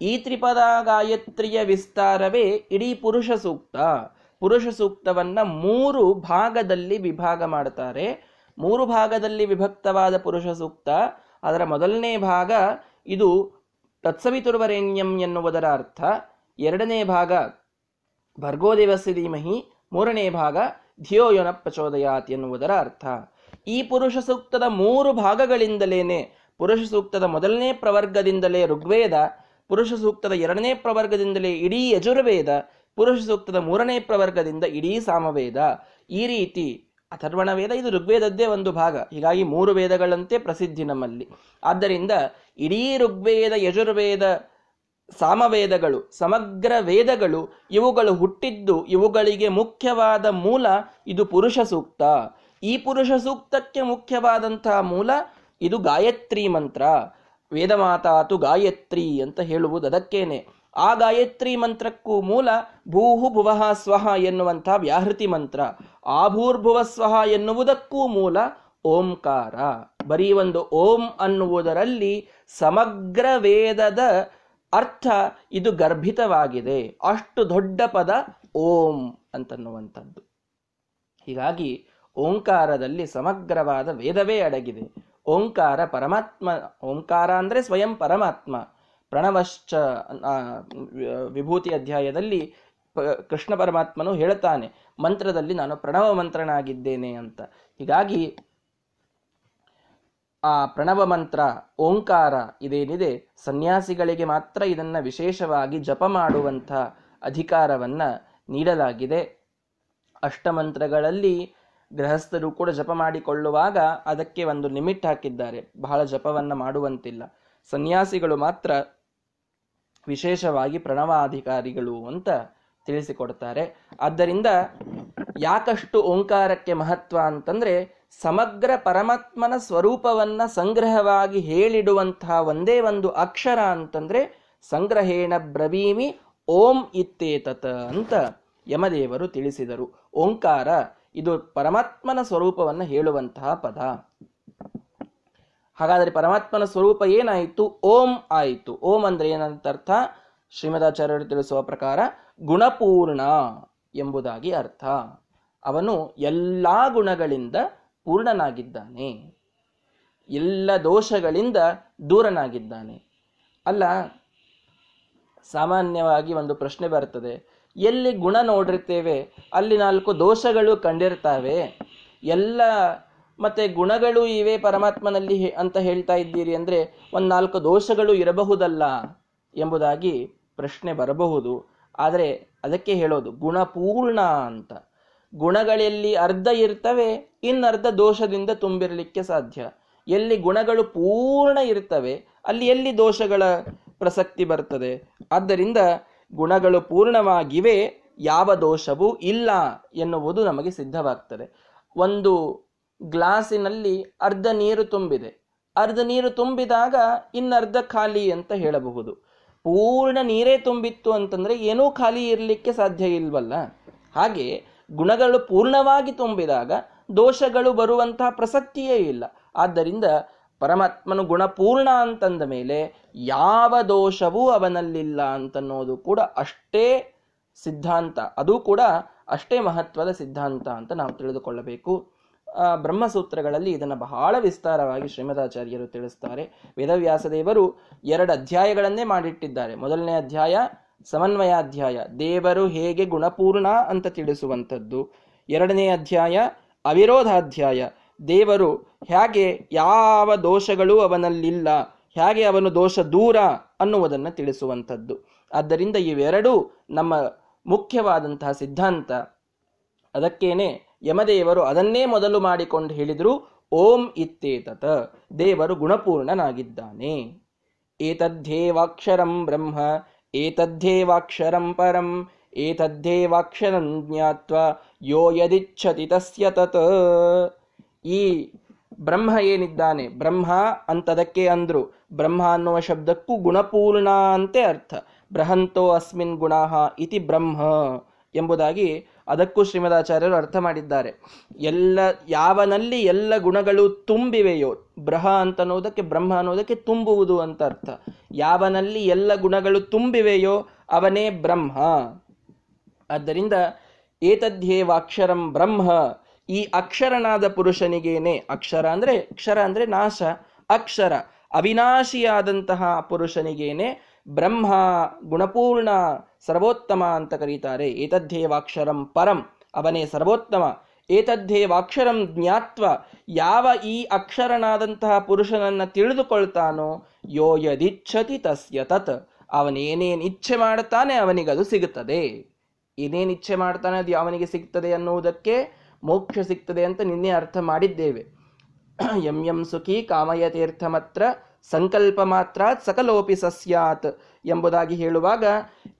ಈ ತ್ರಿಪದ ಗಾಯತ್ರಿಯ ವಿಸ್ತಾರವೇ ಇಡೀ ಪುರುಷ ಸೂಕ್ತ. ಪುರುಷ ಸೂಕ್ತವನ್ನ ಮೂರು ಭಾಗದಲ್ಲಿ ವಿಭಾಗ ಮಾಡ್ತಾರೆ. ಮೂರು ಭಾಗದಲ್ಲಿ ವಿಭಕ್ತವಾದ ಪುರುಷ ಸೂಕ್ತ. ಅದರ ಮೊದಲನೇ ಭಾಗ ಇದು ತತ್ಸವಿತುರ್ವರೆಣ್ಯಂ ಎನ್ನುವುದರ ಅರ್ಥ. ಎರಡನೇ ಭಾಗ ಭರ್ಗೋದೇವಸ್ಯ ಧೀಮಹಿ. ಮೂರನೇ ಭಾಗ ಧಿಯೋಯೋನ ಪ್ರಚೋದಯಾತ್ ಎನ್ನುವುದರ ಅರ್ಥ. ಈ ಪುರುಷ ಸೂಕ್ತದ ಮೂರು ಭಾಗಗಳಿಂದಲೇನೆ, ಪುರುಷ ಸೂಕ್ತದ ಮೊದಲನೇ ಪ್ರವರ್ಗದಿಂದಲೇ ಋಗ್ವೇದ ಪುರುಷ ಸೂಕ್ತದ ಎರಡನೇ ಪ್ರವರ್ಗದಿಂದಲೇ ಇಡೀ ಯಜುರ್ವೇದ, ಪುರುಷ ಸೂಕ್ತದ ಮೂರನೇ ಪ್ರವರ್ಗದಿಂದ ಇಡೀ ಸಾಮವೇದ. ಈ ರೀತಿ ಅಥರ್ವಣ ವೇದ, ಇದು ಋಗ್ವೇದದ್ದೇ ಒಂದು ಭಾಗ. ಹೀಗಾಗಿ ಮೂರು ವೇದಗಳಂತೆ ಪ್ರಸಿದ್ಧಿ ನಮ್ಮಲ್ಲಿ. ಆದ್ದರಿಂದ ಇಡೀ ಋಗ್ವೇದ, ಯಜುರ್ವೇದ, ಸಾಮವೇದಗಳು, ಸಮಗ್ರ ವೇದಗಳು, ಇವುಗಳು ಹುಟ್ಟಿದ್ದು, ಇವುಗಳಿಗೆ ಮುಖ್ಯವಾದ ಮೂಲ ಇದು ಪುರುಷ ಸೂಕ್ತ. ಈ ಪುರುಷ ಸೂಕ್ತಕ್ಕೆ ಮುಖ್ಯವಾದಂತಹ ಮೂಲ ಇದು ಗಾಯತ್ರಿ ಮಂತ್ರ. ವೇದಮಾತಾತು ಗಾಯತ್ರಿ ಅಂತ ಹೇಳುವುದು ಅದಕ್ಕೇನೆ. ಆ ಗಾಯತ್ರಿ ಮಂತ್ರಕ್ಕೂ ಮೂಲ ಭೂಹು ಭುವಃ ಸ್ವಹ ಎನ್ನುವಂಥ ವ್ಯಾಹೃತಿ ಮಂತ್ರ. ಆಭೂರ್ಭುವ ಭೂರ್ಭುವ ಸ್ವಹ ಎನ್ನುವುದಕ್ಕೂ ಮೂಲ ಓಂಕಾರ. ಬರೀ ಒಂದು ಓಂ ಅನ್ನುವುದರಲ್ಲಿ ಸಮಗ್ರ ವೇದದ ಅರ್ಥ ಇದು ಗರ್ಭಿತವಾಗಿದೆ. ಅಷ್ಟು ದೊಡ್ಡ ಪದ ಓಂ ಅಂತನ್ನುವಂಥದ್ದು. ಹೀಗಾಗಿ ಓಂಕಾರದಲ್ಲಿ ಸಮಗ್ರವಾದ ವೇದವೇ ಅಡಗಿದೆ. ಓಂಕಾರ ಪರಮಾತ್ಮ, ಓಂಕಾರ ಅಂದರೆ ಸ್ವಯಂ ಪರಮಾತ್ಮ. ಪ್ರಣವಶ್ಚ ವಿಭೂತಿ ಅಧ್ಯಾಯದಲ್ಲಿ ಕೃಷ್ಣ ಪರಮಾತ್ಮನು ಹೇಳ್ತಾನೆ, ಮಂತ್ರದಲ್ಲಿ ನಾನು ಪ್ರಣವ ಮಂತ್ರನಾಗಿದ್ದೇನೆ ಅಂತ. ಹೀಗಾಗಿ, ಆ ಪ್ರಣವ ಮಂತ್ರ, ಓಂಕಾರ ಇದೇನಿದೆ? ಸನ್ಯಾಸಿಗಳಿಗೆ ಮಾತ್ರ ಇದನ್ನ ವಿಶೇಷವಾಗಿ ಜಪ ಮಾಡುವಂಥ ಅಧಿಕಾರವನ್ನ ನೀಡಲಾಗಿದೆ. ಅಷ್ಟಮಂತ್ರಗಳಲ್ಲಿ ಗೃಹಸ್ಥರು ಕೂಡ ಜಪ ಮಾಡಿಕೊಳ್ಳುವಾಗ ಅದಕ್ಕೆ ಒಂದು ಲಿಮಿಟ್ ಹಾಕಿದ್ದಾರೆ. ಬಹಳ ಜಪವನ್ನು ಮಾಡುವಂತಿಲ್ಲ. ಸನ್ಯಾಸಿಗಳು ಮಾತ್ರ ವಿಶೇಷವಾಗಿ ಪ್ರಣವಾಧಿಕಾರಿಗಳು ಅಂತ ತಿಳಿಸಿಕೊಡ್ತಾರೆ. ಆದ್ದರಿಂದ ಯಾಕಷ್ಟು ಓಂಕಾರಕ್ಕೆ ಮಹತ್ವ ಅಂತಂದ್ರೆ ಸಮಗ್ರ ಪರಮಾತ್ಮನ ಸ್ವರೂಪವನ್ನ ಸಂಗ್ರಹವಾಗಿ ಹೇಳಿಡುವಂತಹ ಒಂದೇ ಒಂದು ಅಕ್ಷರ ಅಂತಂದ್ರೆ ಸಂಗ್ರಹೇಣ ಬ್ರವೀಮಿ ಓಂ ಇತ್ತೇತತ ಅಂತ ಯಮದೇವರು ತಿಳಿಸಿದರು. ಓಂಕಾರ ಇದು ಪರಮಾತ್ಮನ ಸ್ವರೂಪವನ್ನು ಹೇಳುವಂತಹ ಪದ. ಹಾಗಾದರೆ ಪರಮಾತ್ಮನ ಸ್ವರೂಪ ಏನಾಯಿತು? ಓಂ ಆಯಿತು. ಓಂ ಅಂದ್ರೆ ಏನಂತ ಅರ್ಥ? ಶ್ರೀಮದಾಚಾರ್ಯರು ತಿಳಿಸುವ ಪ್ರಕಾರ ಗುಣಪೂರ್ಣ ಎಂಬುದಾಗಿ ಅರ್ಥ. ಅವನು ಎಲ್ಲ ಗುಣಗಳಿಂದ ಪೂರ್ಣನಾಗಿದ್ದಾನೆ. ಎಲ್ಲ ದೋಷಗಳಿಂದ ದೂರನಾಗಿದ್ದಾನೆ. ಅಲ್ಲ, ಸಾಮಾನ್ಯವಾಗಿ ಒಂದು ಪ್ರಶ್ನೆ ಬರ್ತದೆ. ಎಲ್ಲಿ ಗುಣ ನೋಡಿರ್ತೇವೆ, ಅಲ್ಲಿ ನಾಲ್ಕು ದೋಷಗಳು ಕಂಡಿರ್ತಾವೆ. ಎಲ್ಲ ಮತ್ತೆ ಗುಣಗಳು ಇವೆ ಪರಮಾತ್ಮನಲ್ಲಿ ಅಂತ ಹೇಳ್ತಾ ಇದ್ದೀರಿ ಅಂದ್ರೆ ಒಂದ್ ನಾಲ್ಕು ದೋಷಗಳು ಇರಬಹುದಲ್ಲ ಎಂಬುದಾಗಿ ಪ್ರಶ್ನೆ ಬರಬಹುದು. ಆದರೆ ಅದಕ್ಕೆ ಹೇಳೋದು ಗುಣಪೂರ್ಣ ಅಂತ. ಗುಣಗಳಲ್ಲಿ ಅರ್ಧ ಇರ್ತವೆ, ಇನ್ನರ್ಧ ದೋಷದಿಂದ ತುಂಬಿರಲಿಕ್ಕೆ ಸಾಧ್ಯ. ಎಲ್ಲಿ ಗುಣಗಳು ಪೂರ್ಣ ಇರ್ತವೆ, ಅಲ್ಲಿ ಎಲ್ಲಿ ದೋಷಗಳ ಪ್ರಸಕ್ತಿ ಬರ್ತದೆ. ಆದ್ದರಿಂದ ಗುಣಗಳು ಪೂರ್ಣವಾಗಿವೆ, ಯಾವ ದೋಷವೂ ಇಲ್ಲ ಎನ್ನುವುದು ನಮಗೆ ಸಿದ್ಧವಾಗ್ತದೆ. ಒಂದು ಗ್ಲಾಸಿನಲ್ಲಿ ಅರ್ಧ ನೀರು ತುಂಬಿದೆ. ಅರ್ಧ ನೀರು ತುಂಬಿದಾಗ ಇನ್ನರ್ಧ ಖಾಲಿ ಅಂತ ಹೇಳಬಹುದು. ಪೂರ್ಣ ನೀರೇ ತುಂಬಿತ್ತು ಅಂತಂದ್ರೆ ಏನೂ ಖಾಲಿ ಇರಲಿಕ್ಕೆ ಸಾಧ್ಯ ಇಲ್ವಲ್ಲ? ಹಾಗೆ ಗುಣಗಳು ಪೂರ್ಣವಾಗಿ ತುಂಬಿದಾಗ ದೋಷಗಳು ಬರುವಂತಹ ಪ್ರಸಕ್ತಿಯೇ ಇಲ್ಲ. ಆದ್ದರಿಂದ ಪರಮಾತ್ಮನು ಗುಣಪೂರ್ಣ ಅಂತಂದ ಮೇಲೆ ಯಾವ ದೋಷವೂ ಅವನಲ್ಲಿಲ್ಲ ಅಂತನ್ನೋದು ಕೂಡ ಅಷ್ಟೇ ಸಿದ್ಧಾಂತ. ಅದು ಕೂಡ ಅಷ್ಟೇ ಮಹತ್ವದ ಸಿದ್ಧಾಂತ ಅಂತ ನಾವು ತಿಳಿದುಕೊಳ್ಳಬೇಕು. ಬ್ರಹ್ಮಸೂತ್ರಗಳಲ್ಲಿ ಇದನ್ನು ಬಹಳ ವಿಸ್ತಾರವಾಗಿ ಶ್ರೀಮದಾಚಾರ್ಯರು ತಿಳಿಸ್ತಾರೆ. ವೇದವ್ಯಾಸದೇವರು ಎರಡು ಅಧ್ಯಾಯಗಳನ್ನೇ ಮಾಡಿಟ್ಟಿದ್ದಾರೆ. ಮೊದಲನೇ ಅಧ್ಯಾಯ, ಸಮನ್ವಯಾಧ್ಯಾಯ, ದೇವರು ಹೇಗೆ ಗುಣಪೂರ್ಣ ಅಂತ ತಿಳಿಸುವಂಥದ್ದು. ಎರಡನೇ ಅಧ್ಯಾಯ, ಅವಿರೋಧಾಧ್ಯಾಯ ದೇವರು ಹೇಗೆ ಯಾವ ದೋಷಗಳು ಅವನಲ್ಲಿಲ್ಲ, ಹೇಗೆ ಅವನು ದೋಷ ದೂರ ಅನ್ನುವುದನ್ನು ತಿಳಿಸುವಂಥದ್ದು. ಆದ್ದರಿಂದ ಇವೆರಡೂ ನಮ್ಮ ಮುಖ್ಯವಾದಂತಹ ಸಿದ್ಧಾಂತ. ಅದಕ್ಕೇನೆ ಯಮದೇವರು ಅದನ್ನೇ ಮೊದಲು ಮಾಡಿಕೊಂಡು ಹೇಳಿದರು, ಓಂ ಇತ್ತೇತತ ದೇವರು ಗುಣಪೂರ್ಣನಾಗಿದ್ದಾನೆ. ಏತದ್ದೇವಾಕ್ಷರಂ ಬ್ರಹ್ಮ, ಏತದ್ದೇವಾಕ್ಷರಂ ಪರಂ, ಏತದ್ದೇವಾಕ್ಷರಂ ಜ್ಞಾತ್ವ, ಯೋ ಯದಿಚ್ಛತಿ ತಸ್ಯ ತತ್. ಈ ಬ್ರಹ್ಮ ಏನಿದ್ದಾನೆ? ಬ್ರಹ್ಮ ಅಂತದಕ್ಕೆ ಅಂದ್ರು. ಬ್ರಹ್ಮ ಅನ್ನುವ ಶಬ್ದಕ್ಕೂ ಗುಣಪೂರ್ಣ ಅಂತೆ ಅರ್ಥ. ಬೃಹಂತೋ ಅಸ್ಮಿನ್ ಗುಣ ಇತಿ ಬ್ರಹ್ಮ ಎಂಬುದಾಗಿ ಅದಕ್ಕೂ ಶ್ರೀಮದಾಚಾರ್ಯರು ಅರ್ಥ ಮಾಡಿದ್ದಾರೆ. ಎಲ್ಲ, ಯಾವನಲ್ಲಿ ಎಲ್ಲ ಗುಣಗಳು ತುಂಬಿವೆಯೋ, ಬ್ರಹ ಅಂತ ಅನ್ನೋದಕ್ಕೆ ಬ್ರಹ್ಮ ಅನ್ನೋದಕ್ಕೆ ತುಂಬುವುದು ಅಂತ ಅರ್ಥ. ಯಾವನಲ್ಲಿ ಎಲ್ಲ ಗುಣಗಳು ತುಂಬಿವೆಯೋ, ಅವನೇ ಬ್ರಹ್ಮ. ಆದ್ದರಿಂದ ಏತದ್ಯೇವಾಕ್ಷರಂ ಬ್ರಹ್ಮ. ಈ ಅಕ್ಷರನಾದ ಪುರುಷನಿಗೇನೆ ಅಕ್ಷರ ಅಂದ್ರೆ ಅಕ್ಷರ ಅಂದ್ರೆ ನಾಶ, ಅಕ್ಷರ. ಅವಿನಾಶಿಯಾದಂತಹ ಪುರುಷನಿಗೇನೆ ಬ್ರಹ್ಮ, ಗುಣಪೂರ್ಣ, ಸರ್ವೋತ್ತಮ ಅಂತ ಕರೀತಾರೆ. ಏತದ್ದೇವಾಕ್ಷರಂ ಪರಂ, ಅವನೇ ಸರ್ವೋತ್ತಮ. ಏತದ್ದೇವಾಕ್ಷರಂ ಜ್ಞಾತ್ವ, ಯಾವ ಈ ಅಕ್ಷರನಾದಂತಹ ಪುರುಷನನ್ನ ತಿಳಿದುಕೊಳ್ತಾನೋ, ಯೋ ಯದಿಚ್ಛತಿ ತಸ್ಯ ತತ್. ಅವನೇನೇನು ಇಚ್ಛೆ ಮಾಡ್ತಾನೆ ಅವನಿಗದು ಸಿಗುತ್ತದೆ. ಏನೇನು ಇಚ್ಛೆ ಮಾಡ್ತಾನೆ ಅದು ಅವನಿಗೆ ಸಿಗ್ತದೆ ಅನ್ನುವುದಕ್ಕೆ? ಮೋಕ್ಷ ಸಿಗ್ತದೆ ಅಂತ ನಿನ್ನೆ ಅರ್ಥ ಮಾಡಿದ್ದೇವೆ. ಎಂ ಎಂ ಸುಖಿ ಕಾಮಯತೀರ್ಥಮತ್ರ ಸಂಕಲ್ಪ ಮಾತ್ರ ಸಕಲೋಪಿ ಸಸ್ಯಾತ್ ಎಂಬುದಾಗಿ ಹೇಳುವಾಗ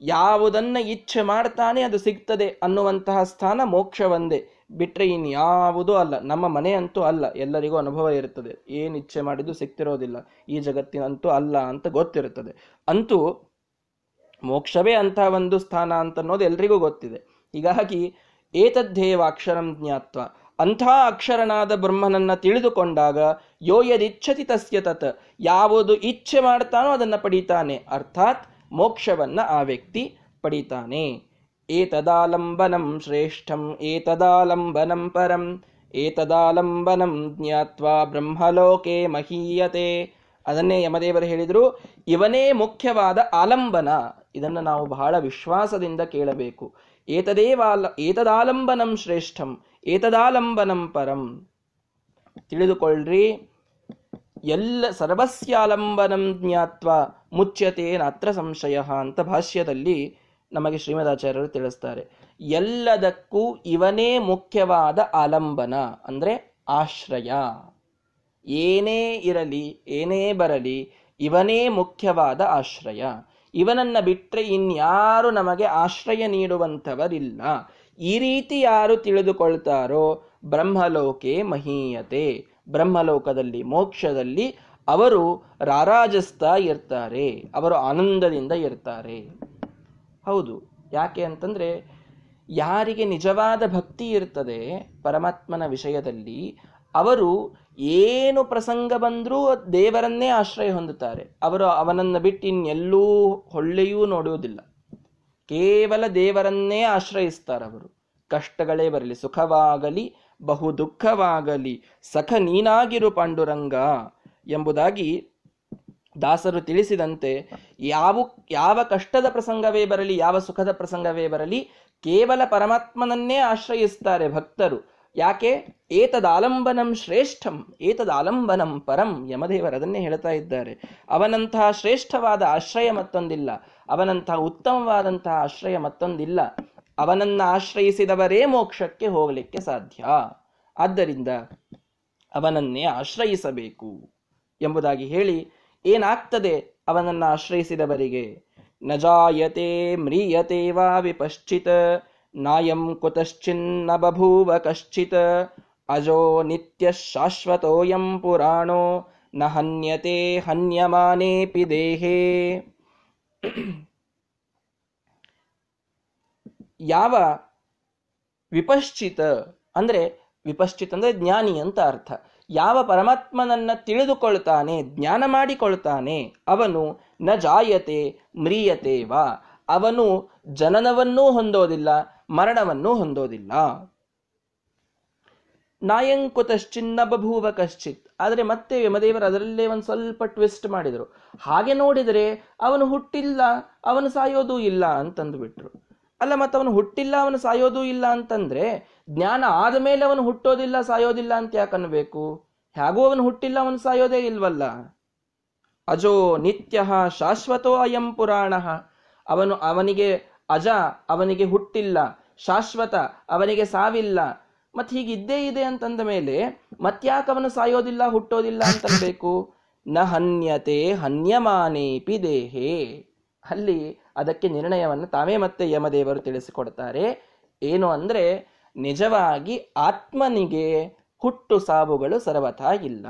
ಯಾವುದನ್ನ ಇಚ್ಛೆ ಮಾಡ್ತಾನೆ ಅದು ಸಿಗ್ತದೆ ಅನ್ನುವಂತಹ ಸ್ಥಾನ ಮೋಕ್ಷವೊಂದೇ ಬಿಟ್ಟರೆ ಇನ್ಯಾವುದೂ ಅಲ್ಲ, ನಮ್ಮ ಮನೆ ಅಂತೂ ಅಲ್ಲ, ಎಲ್ಲರಿಗೂ ಅನುಭವ ಇರುತ್ತದೆ ಏನು ಇಚ್ಛೆ ಮಾಡಿದ್ದು ಸಿಗ್ತಿರೋದಿಲ್ಲ, ಈ ಜಗತ್ತಿನಂತೂ ಅಲ್ಲ ಅಂತ ಗೊತ್ತಿರುತ್ತದೆ. ಅಂತೂ ಮೋಕ್ಷವೇ ಅಂತಹ ಒಂದು ಸ್ಥಾನ ಅಂತ ಅನ್ನೋದು ಎಲ್ರಿಗೂ ಗೊತ್ತಿದೆ. ಹೀಗಾಗಿ ಏತದ್ದೇವ ಅಕ್ಷರಂ ಜ್ಞಾತ್ವ. ಅಂಥ ಅಕ್ಷರನಾದ ಬ್ರಹ್ಮನನ್ನ ತಿಳಿದುಕೊಂಡಾಗ ಯೋ ಯದಿಚ್ಛತಿ ತಸ್ಯ ತತ್, ಯಾವುದು ಇಚ್ಛೆ ಮಾಡ್ತಾನೋ ಅದನ್ನು ಪಡಿತಾನೆ. ಅರ್ಥಾತ್ ಮೋಕ್ಷವನ್ನ ಆ ವ್ಯಕ್ತಿ ಪಡಿತಾನೆ. ಏತದಾಲಂಬನಂ ಶ್ರೇಷ್ಠಂ, ಏತದಾಲಂಬನಂ ಪರಂ, ಏತದಾಲಂಬನಂ ಜ್ಞಾತ್ವಾ ಬ್ರಹ್ಮಲೋಕೆ ಮಹೀಯತೆ. ಅದನ್ನೇ ಯಮದೇವರು ಹೇಳಿದರು, ಇವನೇ ಮುಖ್ಯವಾದ ಆಲಂಬನ. ಇದನ್ನು ನಾವು ಬಹಳ ವಿಶ್ವಾಸದಿಂದ ಕೇಳಬೇಕು. ಏತದೇವಾಲ, ಏತದಾಲಂಬನಂ ಶ್ರೇಷ್ಠಂ, ಏತದಾಲಂಬನಂ ಪರಂ. ತಿಳಿದುಕೊಳ್ಳ್ರಿ ಎಲ್ಲ ಸರ್ವಸ್ಯಾಲಂಬನಂ ಜ್ಞಾತ್ವ ಮುಚ್ಯತೆ ನಾತ್ರ ಸಂಶಯ ಅಂತ ಭಾಷ್ಯದಲ್ಲಿ ನಮಗೆ ಶ್ರೀಮದಾಚಾರ್ಯರು ತಿಳಿಸ್ತಾರೆ. ಎಲ್ಲದಕ್ಕೂ ಇವನೇ ಮುಖ್ಯವಾದ ಆಲಂಬನ, ಅಂದ್ರೆ ಆಶ್ರಯ. ಏನೇ ಇರಲಿ, ಏನೇ ಬರಲಿ, ಇವನೇ ಮುಖ್ಯವಾದ ಆಶ್ರಯ. ಇವನನ್ನ ಬಿಟ್ಟರೆ ಇನ್ಯಾರು ನಮಗೆ ಆಶ್ರಯ ನೀಡುವಂಥವರಿಲ್ಲ. ಈ ರೀತಿ ಯಾರು ತಿಳಿದುಕೊಳ್ತಾರೋ ಬ್ರಹ್ಮಲೋಕೆ ಮಹೀಯತೆ. ಬ್ರಹ್ಮಲೋಕದಲ್ಲಿ, ಮೋಕ್ಷದಲ್ಲಿ ಅವರು ರಾರಾಜಿಸ್ತಾ ಇರ್ತಾರೆ. ಅವರು ಆನಂದದಿಂದ ಇರ್ತಾರೆ. ಹೌದು. ಯಾಕೆ ಅಂತಂದರೆ ಯಾರಿಗೆ ನಿಜವಾದ ಭಕ್ತಿ ಇರ್ತದೆ ಪರಮಾತ್ಮನ ವಿಷಯದಲ್ಲಿ, ಅವರು ಏನು ಪ್ರಸಂಗ ಬಂದರೂ ದೇವರನ್ನೇ ಆಶ್ರಯ ಹೊಂದುತ್ತಾರೆ. ಅವರು ಅವನನ್ನು ಬಿಟ್ಟು ಇನ್ನೆಲ್ಲೂ ಹೊಳ್ಳೆಯೂ ನೋಡುವುದಿಲ್ಲ. ಕೇವಲ ದೇವರನ್ನೇ ಆಶ್ರಯಿಸ್ತಾರೆ ಅವರು. ಕಷ್ಟಗಳೇ ಬರಲಿ, ಸುಖವಾಗಲಿ, ಬಹು ದುಃಖವಾಗಲಿ, ಸಖ ನೀನಾಗಿರು ಪಾಂಡುರಂಗ ಎಂಬುದಾಗಿ ದಾಸರು ತಿಳಿಸಿದಂತೆ ಯಾವ ಯಾವ ಕಷ್ಟದ ಪ್ರಸಂಗವೇ ಬರಲಿ, ಯಾವ ಸುಖದ ಪ್ರಸಂಗವೇ ಬರಲಿ, ಕೇವಲ ಪರಮಾತ್ಮನನ್ನೇ ಆಶ್ರಯಿಸ್ತಾರೆ ಭಕ್ತರು. ಯಾಕೆ? ಏತದಾಲಂಬನಂ ಶ್ರೇಷ್ಠಂ, ಏತದಾಲಂಬನಂ ಪರಂ ಯಮದೇವರು ಅದನ್ನೇ ಹೇಳ್ತಾ ಇದ್ದಾರೆ. ಅವನಂತಹ ಶ್ರೇಷ್ಠವಾದ ಆಶ್ರಯ ಮತ್ತೊಂದಿಲ್ಲ. ಅವನಂತಹ ಉತ್ತಮವಾದಂತಹ ಆಶ್ರಯ ಮತ್ತೊಂದಿಲ್ಲ. ಅವನನ್ನ ಆಶ್ರಯಿಸಿದವರೇ ಮೋಕ್ಷಕ್ಕೆ ಹೋಗಲಿಕ್ಕೆ ಸಾಧ್ಯ. ಆದ್ದರಿಂದ ಅವನನ್ನೇ ಆಶ್ರಯಿಸಬೇಕು ಎಂಬುದಾಗಿ ಹೇಳಿ ಏನಾಗ್ತದೆ ಅವನನ್ನ ಆಶ್ರಯಿಸಿದವರಿಗೆ? ನಜಾಯತೆ ಮ್ರಿಯತೆ ವಾ ವಿಪಶ್ಚಿತ್. ನಾಯಂ ಕುತಶ್ಚಿನ್ನ ಬಭೂವ ಕಶ್ಚಿತ್ ಅಜೋ ನಿತ್ಯ ಶಾಶ್ವತೋಯಂ ಪುರಾಣೋ ನ ಹನ್ಯತೆ ಹನ್ಯಮಾನೇಪಿ ದೇಹೇ ಯಾವ ವಿಪಶ್ಚಿತ ಅಂದ್ರೆ ವಿಪಶ್ಚಿತ್ ಅಂದ್ರೆ ಜ್ಞಾನಿ ಅಂತ ಅರ್ಥ। ಯಾವ ಪರಮಾತ್ಮನನ್ನ ತಿಳಿದುಕೊಳ್ತಾನೆ, ಜ್ಞಾನ ಮಾಡಿಕೊಳ್ತಾನೆ, ಅವನು ನ ಜಾಯತೆ, ಮ್ರಿಯತೆ ವಾ? ಅವನು ಜನನವನ್ನೂ ಹೊಂದೋದಿಲ್ಲ ಮರಣವನ್ನೂ ಹೊಂದೋದಿಲ್ಲ. ನಾಯಂಕುತಶ್ಚಿನ್ನ ಬಭೂವ ಕಶ್ಚಿತ್. ಆದರೆ ಮತ್ತೆ ಯಮದೇವರು ಅದರಲ್ಲೇ ಒಂದು ಸ್ವಲ್ಪ ಟ್ವಿಸ್ಟ್ ಮಾಡಿದರು. ಹಾಗೆ ನೋಡಿದರೆ ಅವನು ಹುಟ್ಟಿಲ್ಲ, ಅವನು ಸಾಯೋದೂ ಇಲ್ಲ ಅಂತಂದು ಬಿಟ್ರು. ಅಲ್ಲ ಮತ್ತೆ ಅವನು ಹುಟ್ಟಿಲ್ಲ, ಅವನು ಸಾಯೋದೂ ಇಲ್ಲ ಅಂತಂದ್ರೆ ಜ್ಞಾನ ಆದ ಮೇಲೆ ಅವನು ಹುಟ್ಟೋದಿಲ್ಲ, ಸಾಯೋದಿಲ್ಲ ಅಂತ ಯಾಕನ್ಬೇಕು ಹೇಗೂ ಅವನು ಹುಟ್ಟಿಲ್ಲ, ಅವನು ಸಾಯೋದೇ ಇಲ್ವಲ್ಲ? ಅಜೋ ನಿತ್ಯ ಶಾಶ್ವತೋ ಅಯಂ ಪುರಾಣ. ಅವನು ಅವನಿಗೆ ಅಜ ಅವನಿಗೆ ಹುಟ್ಟಿಲ್ಲ ಶಾಶ್ವತ, ಅವನಿಗೆ ಸಾವಿಲ್ಲ. ಮತ್ತೆ ಹೀಗಿದ್ದೇ ಇದೆ ಅಂತಂದ ಮೇಲೆ ಮತ್ಯಾಕ ಅವನು ಸಾಯೋದಿಲ್ಲ, ಹುಟ್ಟೋದಿಲ್ಲ ಅಂತನ್ಬೇಕು ನ ಹನ್ಯತೆ ಹನ್ಯಮಾನೇಪಿ ದೇಹೇ. ಅಲ್ಲಿ ಅದಕ್ಕೆ ನಿರ್ಣಯವನ್ನು ತಾವೇ ಮತ್ತೆ ಯಮದೇವರು ತಿಳಿಸಿಕೊಡ್ತಾರೆ. ಏನು ಅಂದ್ರೆ, ನಿಜವಾಗಿ ಆತ್ಮನಿಗೆ ಹುಟ್ಟು ಸಾವುಗಳು ಸರ್ವಥಾ ಇಲ್ಲ.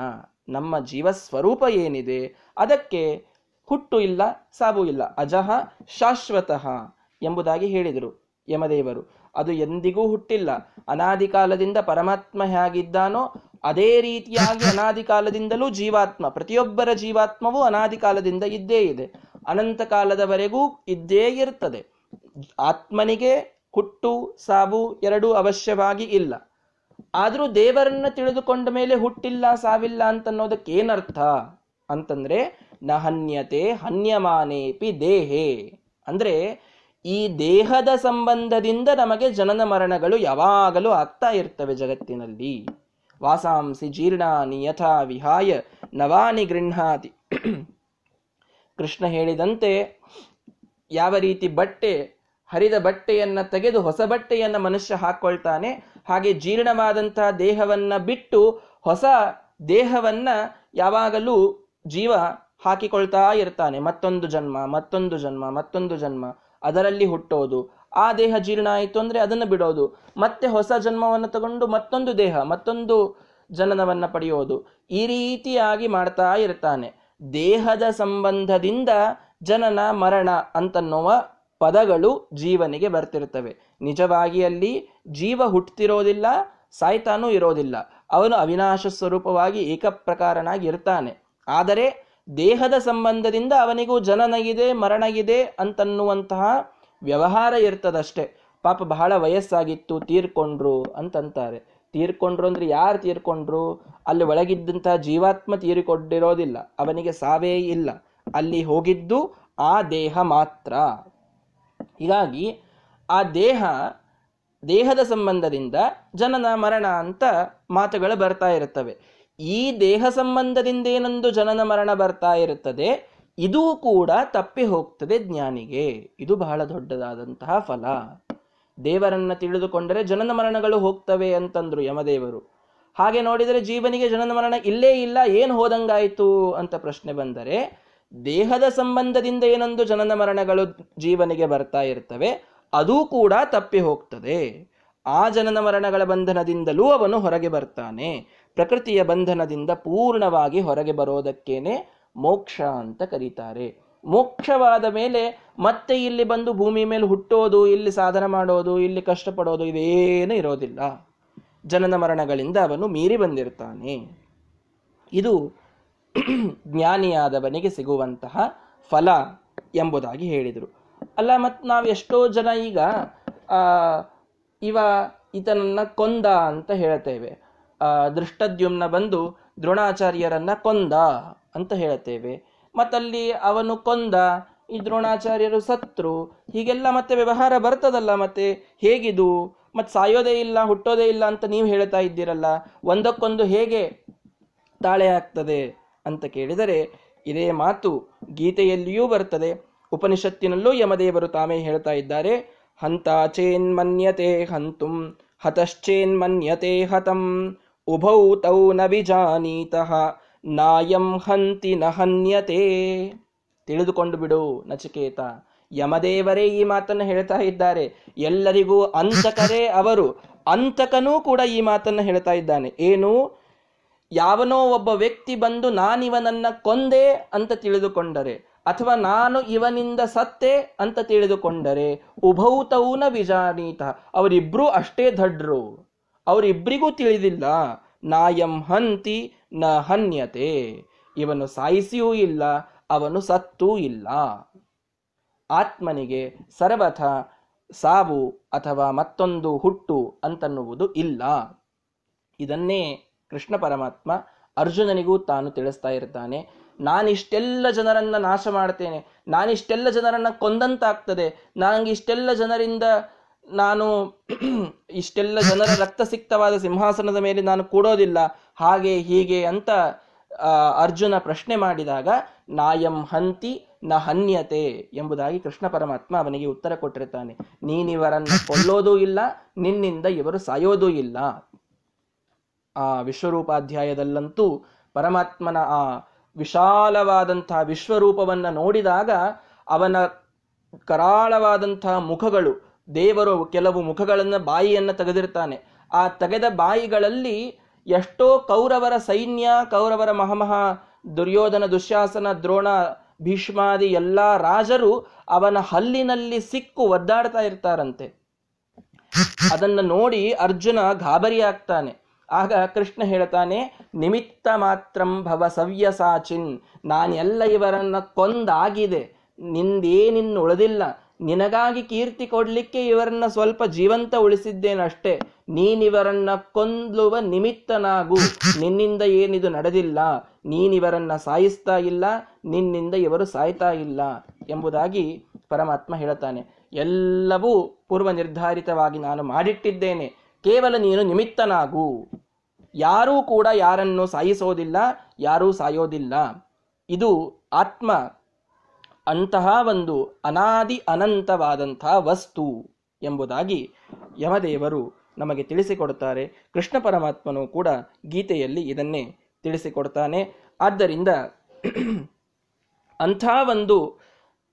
ನಮ್ಮ ಜೀವ ಸ್ವರೂಪ ಏನಿದೆ, ಅದಕ್ಕೆ ಹುಟ್ಟು ಇಲ್ಲ, ಸಾವು ಇಲ್ಲ. ಅಜಹ ಶಾಶ್ವತಃ ಎಂಬುದಾಗಿ ಹೇಳಿದರು ಯಮದೇವರು. ಅದು ಎಂದಿಗೂ ಹುಟ್ಟಿಲ್ಲ. ಅನಾದಿ ಕಾಲದಿಂದ ಪರಮಾತ್ಮ ಹೇಗಿದ್ದಾನೋ ಅದೇ ರೀತಿಯಾಗಿ ಅನಾದಿ ಕಾಲದಿಂದಲೂ ಜೀವಾತ್ಮ ಪ್ರತಿಯೊಬ್ಬರ ಜೀವಾತ್ಮವೂ ಅನಾದಿ ಕಾಲದಿಂದ ಇದ್ದೇ ಇದೆ. ಅನಂತ ಕಾಲದವರೆಗೂ ಇದ್ದೇ ಇರ್ತದೆ. ಆತ್ಮನಿಗೆ ಹುಟ್ಟು ಸಾವು ಎರಡೂ ಅವಶ್ಯವಾಗಿ ಇಲ್ಲ. ಆದರೂ ದೇವರನ್ನ ತಿಳಿದುಕೊಂಡ ಮೇಲೆ ಹುಟ್ಟಿಲ್ಲ ಸಾವಿಲ್ಲ ಅಂತನ್ನೋದಕ್ಕೆ ಏನರ್ಥ? ಅಂತಂದ್ರೆ ಹನ್ಯತೆ ಹನ್ಯಮಾನೇಪಿ ದೇಹೇ. ಅಂದ್ರೆ ಈ ದೇಹದ ಸಂಬಂಧದಿಂದ ನಮಗೆ ಜನನ ಮರಣಗಳು ಯಾವಾಗಲೂ ಆಗ್ತಾ ಇರ್ತವೆ ಜಗತ್ತಿನಲ್ಲಿ. ವಾಸಾಂಸಿ ಜೀರ್ಣಾನಿ ಯಥಾ ವಿಹಾಯ ನವಾನಿ ಗೃಹಾತಿ ಕೃಷ್ಣ ಹೇಳಿದಂತೆ ಯಾವ ರೀತಿ ಬಟ್ಟೆ, ಹರಿದ ಬಟ್ಟೆಯನ್ನ ತೆಗೆದು ಹೊಸ ಬಟ್ಟೆಯನ್ನ ಮನುಷ್ಯ ಹಾಕೊಳ್ತಾನೆ, ಹಾಗೆ ಜೀರ್ಣವಾದಂತಹ ದೇಹವನ್ನ ಬಿಟ್ಟು ಹೊಸ ದೇಹವನ್ನ ಯಾವಾಗಲೂ ಜೀವ ಹಾಕಿಕೊಳ್ತಾ ಇರ್ತಾನೆ. ಮತ್ತೊಂದು ಜನ್ಮ ಮತ್ತೊಂದು ಜನ್ಮ ಮತ್ತೊಂದು ಜನ್ಮ. ಅದರಲ್ಲಿ ಹುಟ್ಟೋದು. ಆ ದೇಹ ಜೀರ್ಣ ಆಯಿತು ಅಂದರೆ ಅದನ್ನು ಬಿಡೋದು. ಮತ್ತೆ ಹೊಸ ಜನ್ಮವನ್ನು ತಗೊಂಡು ಮತ್ತೊಂದು ದೇಹ, ಮತ್ತೊಂದು ಜನನವನ್ನು ಪಡೆಯೋದು. ಈ ರೀತಿಯಾಗಿ ಮಾಡ್ತಾ ಇರ್ತಾನೆ. ದೇಹದ ಸಂಬಂಧದಿಂದ ಜನನ, ಮರಣ ಅಂತನ್ನುವ ಪದಗಳು ಜೀವನಿಗೆ ಬರ್ತಿರ್ತವೆ. ನಿಜವಾಗಿ ಅಲ್ಲಿ ಜೀವ ಹುಟ್ಟುತ್ತಿರೋದಿಲ್ಲ ಸಾಯ್ತಾನೂ ಇರೋದಿಲ್ಲ. ಅವನು ಅವಿನಾಶ ಸ್ವರೂಪವಾಗಿ ಏಕಪ್ರಕಾರನಾಗಿ ಇರ್ತಾನೆ ಆದರೆ ದೇಹದ ಸಂಬಂಧದಿಂದ ಅವನಿಗೂ ಜನನಗಿದೆ, ಮರಣಗಿದೆ ಅಂತನ್ನುವಂತಹ ವ್ಯವಹಾರ ಇರ್ತದಷ್ಟೇ. ಪಾಪ ಬಹಳ ವಯಸ್ಸಾಗಿತ್ತು, ತೀರ್ಕೊಂಡ್ರು ಅಂತಂತಾರೆ. ತೀರ್ಕೊಂಡ್ರು ಅಂದ್ರೆ ಯಾರು ತೀರ್ಕೊಂಡ್ರು? ಅಲ್ಲಿ ಒಳಗಿದ್ದಂತಹ ಜೀವಾತ್ಮ ತೀರಿಕೊಂಡಿರೋದಿಲ್ಲ. ಅವನಿಗೆ ಸಾವೇ ಇಲ್ಲ. ಅಲ್ಲಿ ಹೋಗಿದ್ದು ಆ ದೇಹ ಮಾತ್ರ. ಹೀಗಾಗಿ ಆ ದೇಹ, ದೇಹದ ಸಂಬಂಧದಿಂದ ಜನನ, ಮರಣ ಅಂತ ಮಾತುಗಳು ಬರ್ತಾ ಇರುತ್ತವೆ. ಈ ದೇಹ ಸಂಬಂಧದಿಂದ ಏನೊಂದು ಜನನ ಮರಣ ಬರ್ತಾ ಇರುತ್ತದೆ, ಇದೂ ಕೂಡ ತಪ್ಪಿ ಹೋಗ್ತದೆ ಜ್ಞಾನಿಗೆ. ಇದು ಬಹಳ ದೊಡ್ಡದಾದಂತಹ ಫಲ. ದೇವರನ್ನ ತಿಳಿದುಕೊಂಡರೆ ಜನನ ಮರಣಗಳು ಹೋಗ್ತವೆ ಅಂತಂದ್ರು ಯಮದೇವರು. ಹಾಗೆ ನೋಡಿದರೆ ಜೀವನಿಗೆ ಜನನ ಮರಣ ಇಲ್ಲೇ ಇಲ್ಲ, ಏನು ಹೋದಂಗಾಯಿತು ಅಂತ ಪ್ರಶ್ನೆ ಬಂದರೆ, ದೇಹದ ಸಂಬಂಧದಿಂದ ಏನೊಂದು ಜನನ ಮರಣಗಳು ಜೀವನಿಗೆ ಬರ್ತಾ ಇರ್ತವೆ, ಅದೂ ಕೂಡ ತಪ್ಪಿ ಹೋಗ್ತದೆ. ಆ ಜನನ ಮರಣಗಳ ಬಂಧನದಿಂದಲೂ ಅವನು ಹೊರಗೆ ಬರ್ತಾನೆ. ಪ್ರಕೃತಿಯ ಬಂಧನದಿಂದ ಪೂರ್ಣವಾಗಿ ಹೊರಗೆ ಬರೋದಕ್ಕೇನೆ ಮೋಕ್ಷ ಅಂತ ಕರೀತಾರೆ. ಮೋಕ್ಷವಾದ ಮೇಲೆ ಮತ್ತೆ ಇಲ್ಲಿ ಬಂದು ಭೂಮಿ ಮೇಲೆ ಹುಟ್ಟೋದು, ಇಲ್ಲಿ ಸಾಧನ ಮಾಡೋದು, ಇಲ್ಲಿ ಕಷ್ಟಪಡೋದು ಇದೇನು ಇರೋದಿಲ್ಲ. ಜನನ ಮರಣಗಳಿಂದ ಅವನು ಮೀರಿ ಬಂದಿರ್ತಾನೆ. ಇದು ಜ್ಞಾನಿಯಾದವನಿಗೆ ಸಿಗುವಂತಹ ಫಲ ಎಂಬುದಾಗಿ ಹೇಳಿದರು. ಅಲ್ಲ ಮತ್ತು ನಾವು ಎಷ್ಟೋ ಜನ ಈಗ ಇವ, ಈತನನ್ನ ಕೊಂದ ಅಂತ ಹೇಳ್ತೇವೆ. ದೃಷ್ಟದ್ಯುಮ್ನ ಬಂದು ದ್ರೋಣಾಚಾರ್ಯರನ್ನ ಕೊಂದ ಅಂತ ಹೇಳುತ್ತೇವೆ. ಮತ್ತಲ್ಲಿ ಅವನು ಕೊಂದ, ಈ ದ್ರೋಣಾಚಾರ್ಯರು ಸತ್ರು, ಹೀಗೆಲ್ಲ ಮತ್ತೆ ವ್ಯವಹಾರ ಬರ್ತದಲ್ಲ ಮತ್ತೆ? ಹೇಗಿದು? ಮತ್ತೆ ಸಾಯೋದೇ ಇಲ್ಲ, ಹುಟ್ಟೋದೇ ಇಲ್ಲ ಅಂತ ನೀವು ಹೇಳ್ತಾ ಇದ್ದೀರಲ್ಲ, ಒಂದಕ್ಕೊಂದು ಹೇಗೆ ತಾಳೆ ಆಗ್ತದೆ ಅಂತ ಕೇಳಿದರೆ, ಇದೇ ಮಾತು ಗೀತೆಯಲ್ಲಿಯೂ ಬರ್ತದೆ. ಉಪನಿಷತ್ತಿನಲ್ಲೂ ಯಮದೇವರು ತಾಮೇ ಹೇಳ್ತಾ ಇದ್ದಾರೆ ಹಂತಾಚೇನ್ಮನ್ಯತೆ ಹಂತುಂ ಹತಶ್ಚೇನ್ಮನ್ಯತೆ ಹತಂ ಉಭೌ ತೌ ನ ವಿಜಾನೀತಃ ನಾಯಂ ಹಂತಿ ನ ಹನ್ಯತೆ ತಿಳಿದುಕೊಂಡು ಬಿಡು, ನಚಿಕೇತ. ಯಮದೇವರೇ ಈ ಮಾತನ್ನು ಹೇಳ್ತಾ ಇದ್ದಾರೆ. ಎಲ್ಲರಿಗೂ ಅಂತಕರೇ ಅವರು. ಅಂತಕನೂ ಕೂಡ ಈ ಮಾತನ್ನು ಹೇಳ್ತಾ ಇದ್ದಾನೆ. ಏನು? ಯಾವನೋ ಒಬ್ಬ ವ್ಯಕ್ತಿ ಬಂದು ನಾನಿವನನ್ನ ಕೊಂದೆ ಅಂತ ತಿಳಿದುಕೊಂಡರೆ, ಅಥವಾ ನಾನು ಇವನಿಂದ ಸತ್ತೆ ಅಂತ ತಿಳಿದುಕೊಂಡರೆ, ಉಭೌತೌನ ವಿಜಾನೀತ. ಅವರಿಬ್ರು ಅಷ್ಟೇ ದಡ್ರು. ಅವರಿಬ್ರಿಗೂ ತಿಳಿದಿಲ್ಲ. ನಾಯಂ ಹಂತಿ ನ ಹನ್ಯತೆ. ಇವನು ಸಾಯಿಸಿಯೂ ಇಲ್ಲ, ಅವನು ಸತ್ತೂ ಇಲ್ಲ. ಆತ್ಮನಿಗೆ ಸರ್ವಥ ಸಾವು ಅಥವಾ ಮತ್ತೊಂದು ಹುಟ್ಟು ಅಂತನ್ನುವುದು ಇಲ್ಲ. ಇದನ್ನೇ ಕೃಷ್ಣ ಪರಮಾತ್ಮ ಅರ್ಜುನನಿಗೂ ತಾನು ತಿಳಿಸ್ತಾ ಇರ್ತಾನೆ. ನಾನಿಷ್ಟೆಲ್ಲ ಜನರನ್ನ ನಾಶ ಮಾಡ್ತೇನೆ, ನಾನಿಷ್ಟೆಲ್ಲ ಜನರನ್ನ ಕೊಂದಂತಾಗ್ತದೆ ನನಗೆ ಇಷ್ಟೆಲ್ಲ ಜನರಿಂದ ನಾನು ಇಷ್ಟೆಲ್ಲ ಜನರ ರಕ್ತಸಿಕ್ತವಾದ ಸಿಂಹಾಸನದ ಮೇಲೆ ನಾನು ಕೂಡೋದಿಲ್ಲ, ಹಾಗೆ ಹೀಗೆ ಅಂತ ಅರ್ಜುನ ಪ್ರಶ್ನೆ ಮಾಡಿದಾಗ, ನಾಯಂ ಹಂತಿ ನ ಹನ್ಯತೆ ಎಂಬುದಾಗಿ ಕೃಷ್ಣ ಪರಮಾತ್ಮ ಅವನಿಗೆ ಉತ್ತರ ಕೊಟ್ಟಿರ್ತಾನೆ. ನೀನಿವರನ್ನು ಕೊಲ್ಲೋದೂ ಇಲ್ಲ, ನಿನ್ನಿಂದ ಇವರು ಸಾಯೋದೂ ಇಲ್ಲ. ಆ ವಿಶ್ವರೂಪಾಧ್ಯಾಯದಲ್ಲಂತೂ ಪರಮಾತ್ಮನ ಆ ವಿಶಾಲವಾದಂತಹ ವಿಶ್ವರೂಪವನ್ನ ನೋಡಿದಾಗ ಅವನ ಕರಾಳವಾದಂತಹ ಮುಖಗಳು ದೇವರು ಕೆಲವು ಮುಖಗಳನ್ನು ಬಾಯಿಯನ್ನು ತೆಗೆದಿರ್ತಾನೆ. ಆ ತೆಗೆದ ಬಾಯಿಗಳಲ್ಲಿ ಎಷ್ಟೋ ಕೌರವರ ಸೈನ್ಯ, ಕೌರವರ ಮಹಮಹ, ದುರ್ಯೋಧನ, ದುಶ್ಯಾಸನ, ದ್ರೋಣ, ಭೀಷ್ಮಾದಿ ಎಲ್ಲ ರಾಜರು ಅವನ ಹಲ್ಲಿನಲ್ಲಿ ಸಿಕ್ಕು ಒದ್ದಾಡ್ತಾ ಇರ್ತಾರಂತೆ. ಅದನ್ನು ನೋಡಿ ಅರ್ಜುನ ಗಾಬರಿ ಆಗ್ತಾನೆ ಆಗ ಕೃಷ್ಣ ಹೇಳ್ತಾನೆ, ನಿಮಿತ್ತ ಮಾತ್ರಂ ಭವ ಸವ್ಯಸಾಚಿನ್, ನಾನೆಲ್ಲ ಇವರನ್ನ ಕೊಂದಾಗಿದೆ. ನಿಂದೇನಿನ್ನು ಉಳಿದಿಲ್ಲ. ನಿನಗಾಗಿ ಕೀರ್ತಿ ಕೊಡಲಿಕ್ಕೆ ಇವರನ್ನ ಸ್ವಲ್ಪ ಜೀವಂತ ಉಳಿಸಿದ್ದೇನಷ್ಟೇ. ನೀನಿವರನ್ನ ಕೊಂದ್ಲುವ ನಿಮಿತ್ತನಾಗು. ನಿನ್ನಿಂದ ಏನಿದು ನಡೆದಿಲ್ಲ. ನೀನಿವರನ್ನ ಸಾಯಿಸ್ತಾ ಇಲ್ಲ. ನಿನ್ನಿಂದ ಇವರು ಸಾಯ್ತಾ ಇಲ್ಲ ಎಂಬುದಾಗಿ ಪರಮಾತ್ಮ ಹೇಳುತ್ತಾನೆ. ಎಲ್ಲವೂ ಪೂರ್ವ ನಿರ್ಧಾರಿತವಾಗಿ ನಾನು ಮಾಡಿಟ್ಟಿದ್ದೇನೆ. ಕೇವಲ ನೀನು ನಿಮಿತ್ತನಾಗು. ಯಾರೂ ಕೂಡ ಯಾರನ್ನು ಸಾಯಿಸೋದಿಲ್ಲ, ಯಾರೂ ಸಾಯೋದಿಲ್ಲ. ಇದು ಆತ್ಮ ಅಂತಹ ಒಂದು ಅನಾದಿ ಅನಂತವಾದಂತಹ ವಸ್ತು ಎಂಬುದಾಗಿ ಯಮದೇವರು ನಮಗೆ ತಿಳಿಸಿಕೊಡುತ್ತಾರೆ. ಕೃಷ್ಣ ಪರಮಾತ್ಮನು ಕೂಡ ಗೀತೆಯಲ್ಲಿ ಇದನ್ನೇ ತಿಳಿಸಿಕೊಡ್ತಾನೆ. ಆದ್ದರಿಂದ ಅಂಥ ಒಂದು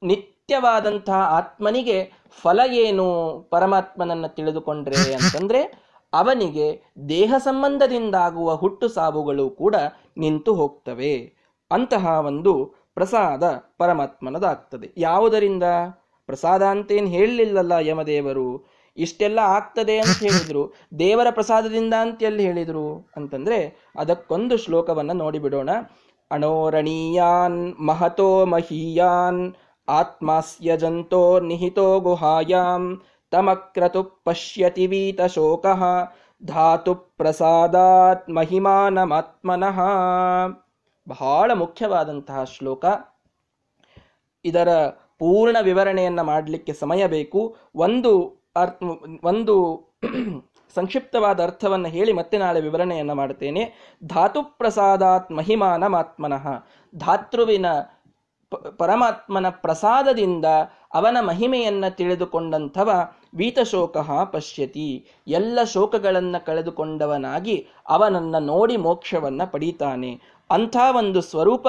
ನಿತ್ಯವಾದಂತಹ ಆತ್ಮನಿಗೆ ಫಲ ಏನು ಪರಮಾತ್ಮನನ್ನು ತಿಳಿದುಕೊಂಡ್ರೆ ಅಂತಂದ್ರೆ ಅವನಿಗೆ ದೇಹ ಸಂಬಂಧದಿಂದಾಗುವ ಹುಟ್ಟು ಸಾವುಗಳು ಕೂಡ ನಿಂತು ಹೋಗ್ತವೆ. ಅಂತಹ ಒಂದು ಪ್ರಸಾದ ಪರಮಾತ್ಮನದಾಗ್ತದೆ ಯಾವುದರಿಂದ? ಪ್ರಸಾದ ಅಂತೇನು ಹೇಳಲಿಲ್ಲಲ್ಲ ಯಮದೇವರು. ಇಷ್ಟೆಲ್ಲ ಆಗ್ತದೆ ಅಂತ ಹೇಳಿದ್ರು. ದೇವರ ಪ್ರಸಾದದಿಂದ ಅಂತ ಎಲ್ಲಿ ಹೇಳಿದರು? ಅಂತಂದ್ರೆ ಅದಕ್ಕೊಂದು ಶ್ಲೋಕವನ್ನ ನೋಡಿಬಿಡೋಣ. ಅಣೋರಣೀಯಾನ್ ಮಹತೋ ಮಹೀಯಾನ್ ಆತ್ಮಾಸ್ಯ ಜಂತೋ ನಿಹಿತೋ ಗುಹಾಯಾಂ ತಮಕ್ರತು ಪಶ್ಯತಿ ವೀತ ಶೋಕ ಧಾತು ಪ್ರಸಾದಾತ್ ಮಹಿಮಾನಮಾತ್ಮನಃ ಬಹಳ ಮುಖ್ಯವಾದಂತಹ ಶ್ಲೋಕ. ಇದರ ಪೂರ್ಣ ವಿವರಣೆಯನ್ನು ಮಾಡಲಿಕ್ಕೆ ಸಮಯ ಬೇಕು. ಒಂದು ಅರ್ಥ, ಒಂದು ಸಂಕ್ಷಿಪ್ತವಾದ ಅರ್ಥವನ್ನು ಹೇಳಿ ಮತ್ತೆ ನಾಳೆ ವಿವರಣೆಯನ್ನು ಮಾಡ್ತೇನೆ. ಧಾತು ಪ್ರಸಾದಾತ್ ಮಹಿಮಾನಮಾತ್ಮನಃ. ಧಾತೃವಿನ ಪರಮಾತ್ಮನ ಪ್ರಸಾದದಿಂದ ಅವನ ಮಹಿಮೆಯನ್ನು ತಿಳಿದುಕೊಂಡಂಥವ ವೀತಶೋಕ ಪಶ್ಯತಿ. ಎಲ್ಲ ಶೋಕಗಳನ್ನು ಕಳೆದುಕೊಂಡವನಾಗಿ ಅವನನ್ನು ನೋಡಿ ಮೋಕ್ಷವನ್ನು ಪಡೀತಾನೆ. ಅಂಥ ಒಂದು ಸ್ವರೂಪ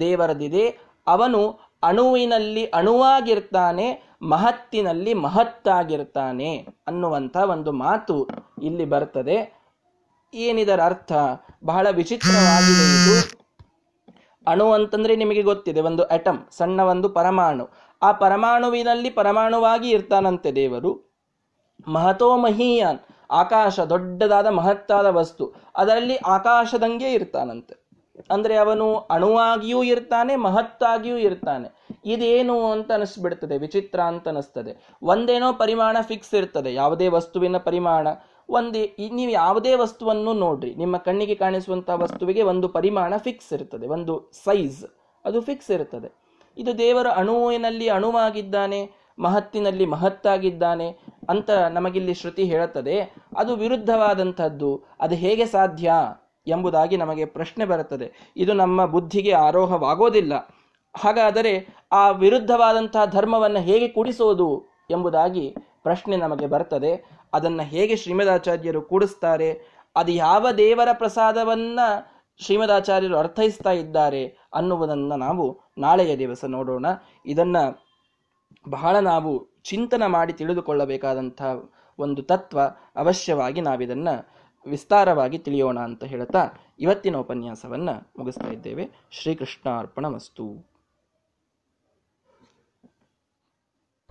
ದೇವರದಿದೆ. ಅವನು ಅಣುವಿನಲ್ಲಿ ಅಣುವಾಗಿರ್ತಾನೆ, ಮಹತ್ತಿನಲ್ಲಿ ಮಹತ್ತಾಗಿರ್ತಾನೆ ಅನ್ನುವಂಥ ಒಂದು ಮಾತು ಇಲ್ಲಿ ಬರ್ತದೆ. ಏನಿದರ ಅರ್ಥ? ಬಹಳ ವಿಚಿತ್ರವಾಗಿದೆ ಇದು. ಅಣು ಅಂತಂದ್ರೆ ನಿಮಗೆ ಗೊತ್ತಿದೆ, ಒಂದು ಅಟಮ್ ಸಣ್ಣ ಒಂದು ಪರಮಾಣು. ಆ ಪರಮಾಣುವಿನಲ್ಲಿ ಪರಮಾಣುವಾಗಿ ಇರ್ತಾನಂತೆ ದೇವರು. ಮಹತೋ ಮಹೀಯಾನ್ ಆಕಾಶ, ದೊಡ್ಡದಾದ ಮಹತ್ತಾದ ವಸ್ತು. ಅದರಲ್ಲಿ ಆಕಾಶದಂಗೆ ಇರ್ತಾನಂತೆ. ಅಂದ್ರೆ ಅವನು ಅಣುವಾಗಿಯೂ ಇರ್ತಾನೆ, ಮಹತ್ತಾಗಿಯೂ ಇರ್ತಾನೆ. ಇದೇನು ಅಂತ ಅನಿಸ್ಬಿಡ್ತದೆ, ವಿಚಿತ್ರ ಅಂತ ಅನಿಸ್ತದೆ. ಒಂದೇನೋ ಪರಿಮಾಣ ಫಿಕ್ಸ್ ಇರ್ತದೆ, ಯಾವುದೇ ವಸ್ತುವಿನ ಪರಿಮಾಣ. ಒಂದೇ ನೀವು ಯಾವುದೇ ವಸ್ತುವನ್ನು ನೋಡ್ರಿ, ನಿಮ್ಮ ಕಣ್ಣಿಗೆ ಕಾಣಿಸುವಂತಹ ವಸ್ತುವಿಗೆ ಒಂದು ಪರಿಮಾಣ ಫಿಕ್ಸ್ ಇರ್ತದೆ, ಒಂದು ಸೈಜ್ ಅದು ಫಿಕ್ಸ್ ಇರ್ತದೆ. ಇದು ದೇವರ ಅಣುವಿನಲ್ಲಿ ಅಣುವಾಗಿದ್ದಾನೆ, ಮಹತ್ತಿನಲ್ಲಿ ಮಹತ್ತಾಗಿದ್ದಾನೆ ಅಂತ ನಮಗಿಲ್ಲಿ ಶ್ರುತಿ ಹೇಳುತ್ತದೆ. ಅದು ವಿರುದ್ಧವಾದಂಥದ್ದು, ಅದು ಹೇಗೆ ಸಾಧ್ಯ? ಎಂಬುದಾಗಿ ನಮಗೆ ಪ್ರಶ್ನೆ ಬರುತ್ತದೆ. ಇದು ನಮ್ಮ ಬುದ್ಧಿಗೆ ಆರೋಹವಾಗೋದಿಲ್ಲ. ಹಾಗಾದರೆ ಆ ವಿರುದ್ಧವಾದಂತಹ ಧರ್ಮವನ್ನು ಹೇಗೆ ಕೂಡಿಸೋದು ಎಂಬುದಾಗಿ ಪ್ರಶ್ನೆ ನಮಗೆ ಬರ್ತದೆ. ಅದನ್ನು ಹೇಗೆ ಶ್ರೀಮದಾಚಾರ್ಯರು ಕೂಡಿಸ್ತಾರೆ? ಅದು ಯಾವ ದೇವರ ಪ್ರಸಾದವನ್ನ ಶ್ರೀಮದಾಚಾರ್ಯರು ಅರ್ಥೈಸ್ತಾ ಇದ್ದಾರೆ ಅನ್ನುವುದನ್ನು ನಾವು ನಾಳೆಯ ದಿವಸ ನೋಡೋಣ. ಇದನ್ನ ಬಹಳ ನಾವು ಚಿಂತನ ಮಾಡಿ ತಿಳಿದುಕೊಳ್ಳಬೇಕಾದಂಥ ಒಂದು ತತ್ವ ಅವಶ್ಯವಾಗಿ ನಾವಿದನ್ನ ವಿಸ್ತಾರವಾಗಿ ತಿಳಿಯೋಣ ಅಂತ ಹೇಳ್ತಾ ಇವತ್ತಿನ ಉಪನ್ಯಾಸವನ್ನು ಮುಗಿಸ್ತಾ ಇದ್ದೇವೆ. ಶ್ರೀಕೃಷ್ಣಾರ್ಪಣ ವಸ್ತು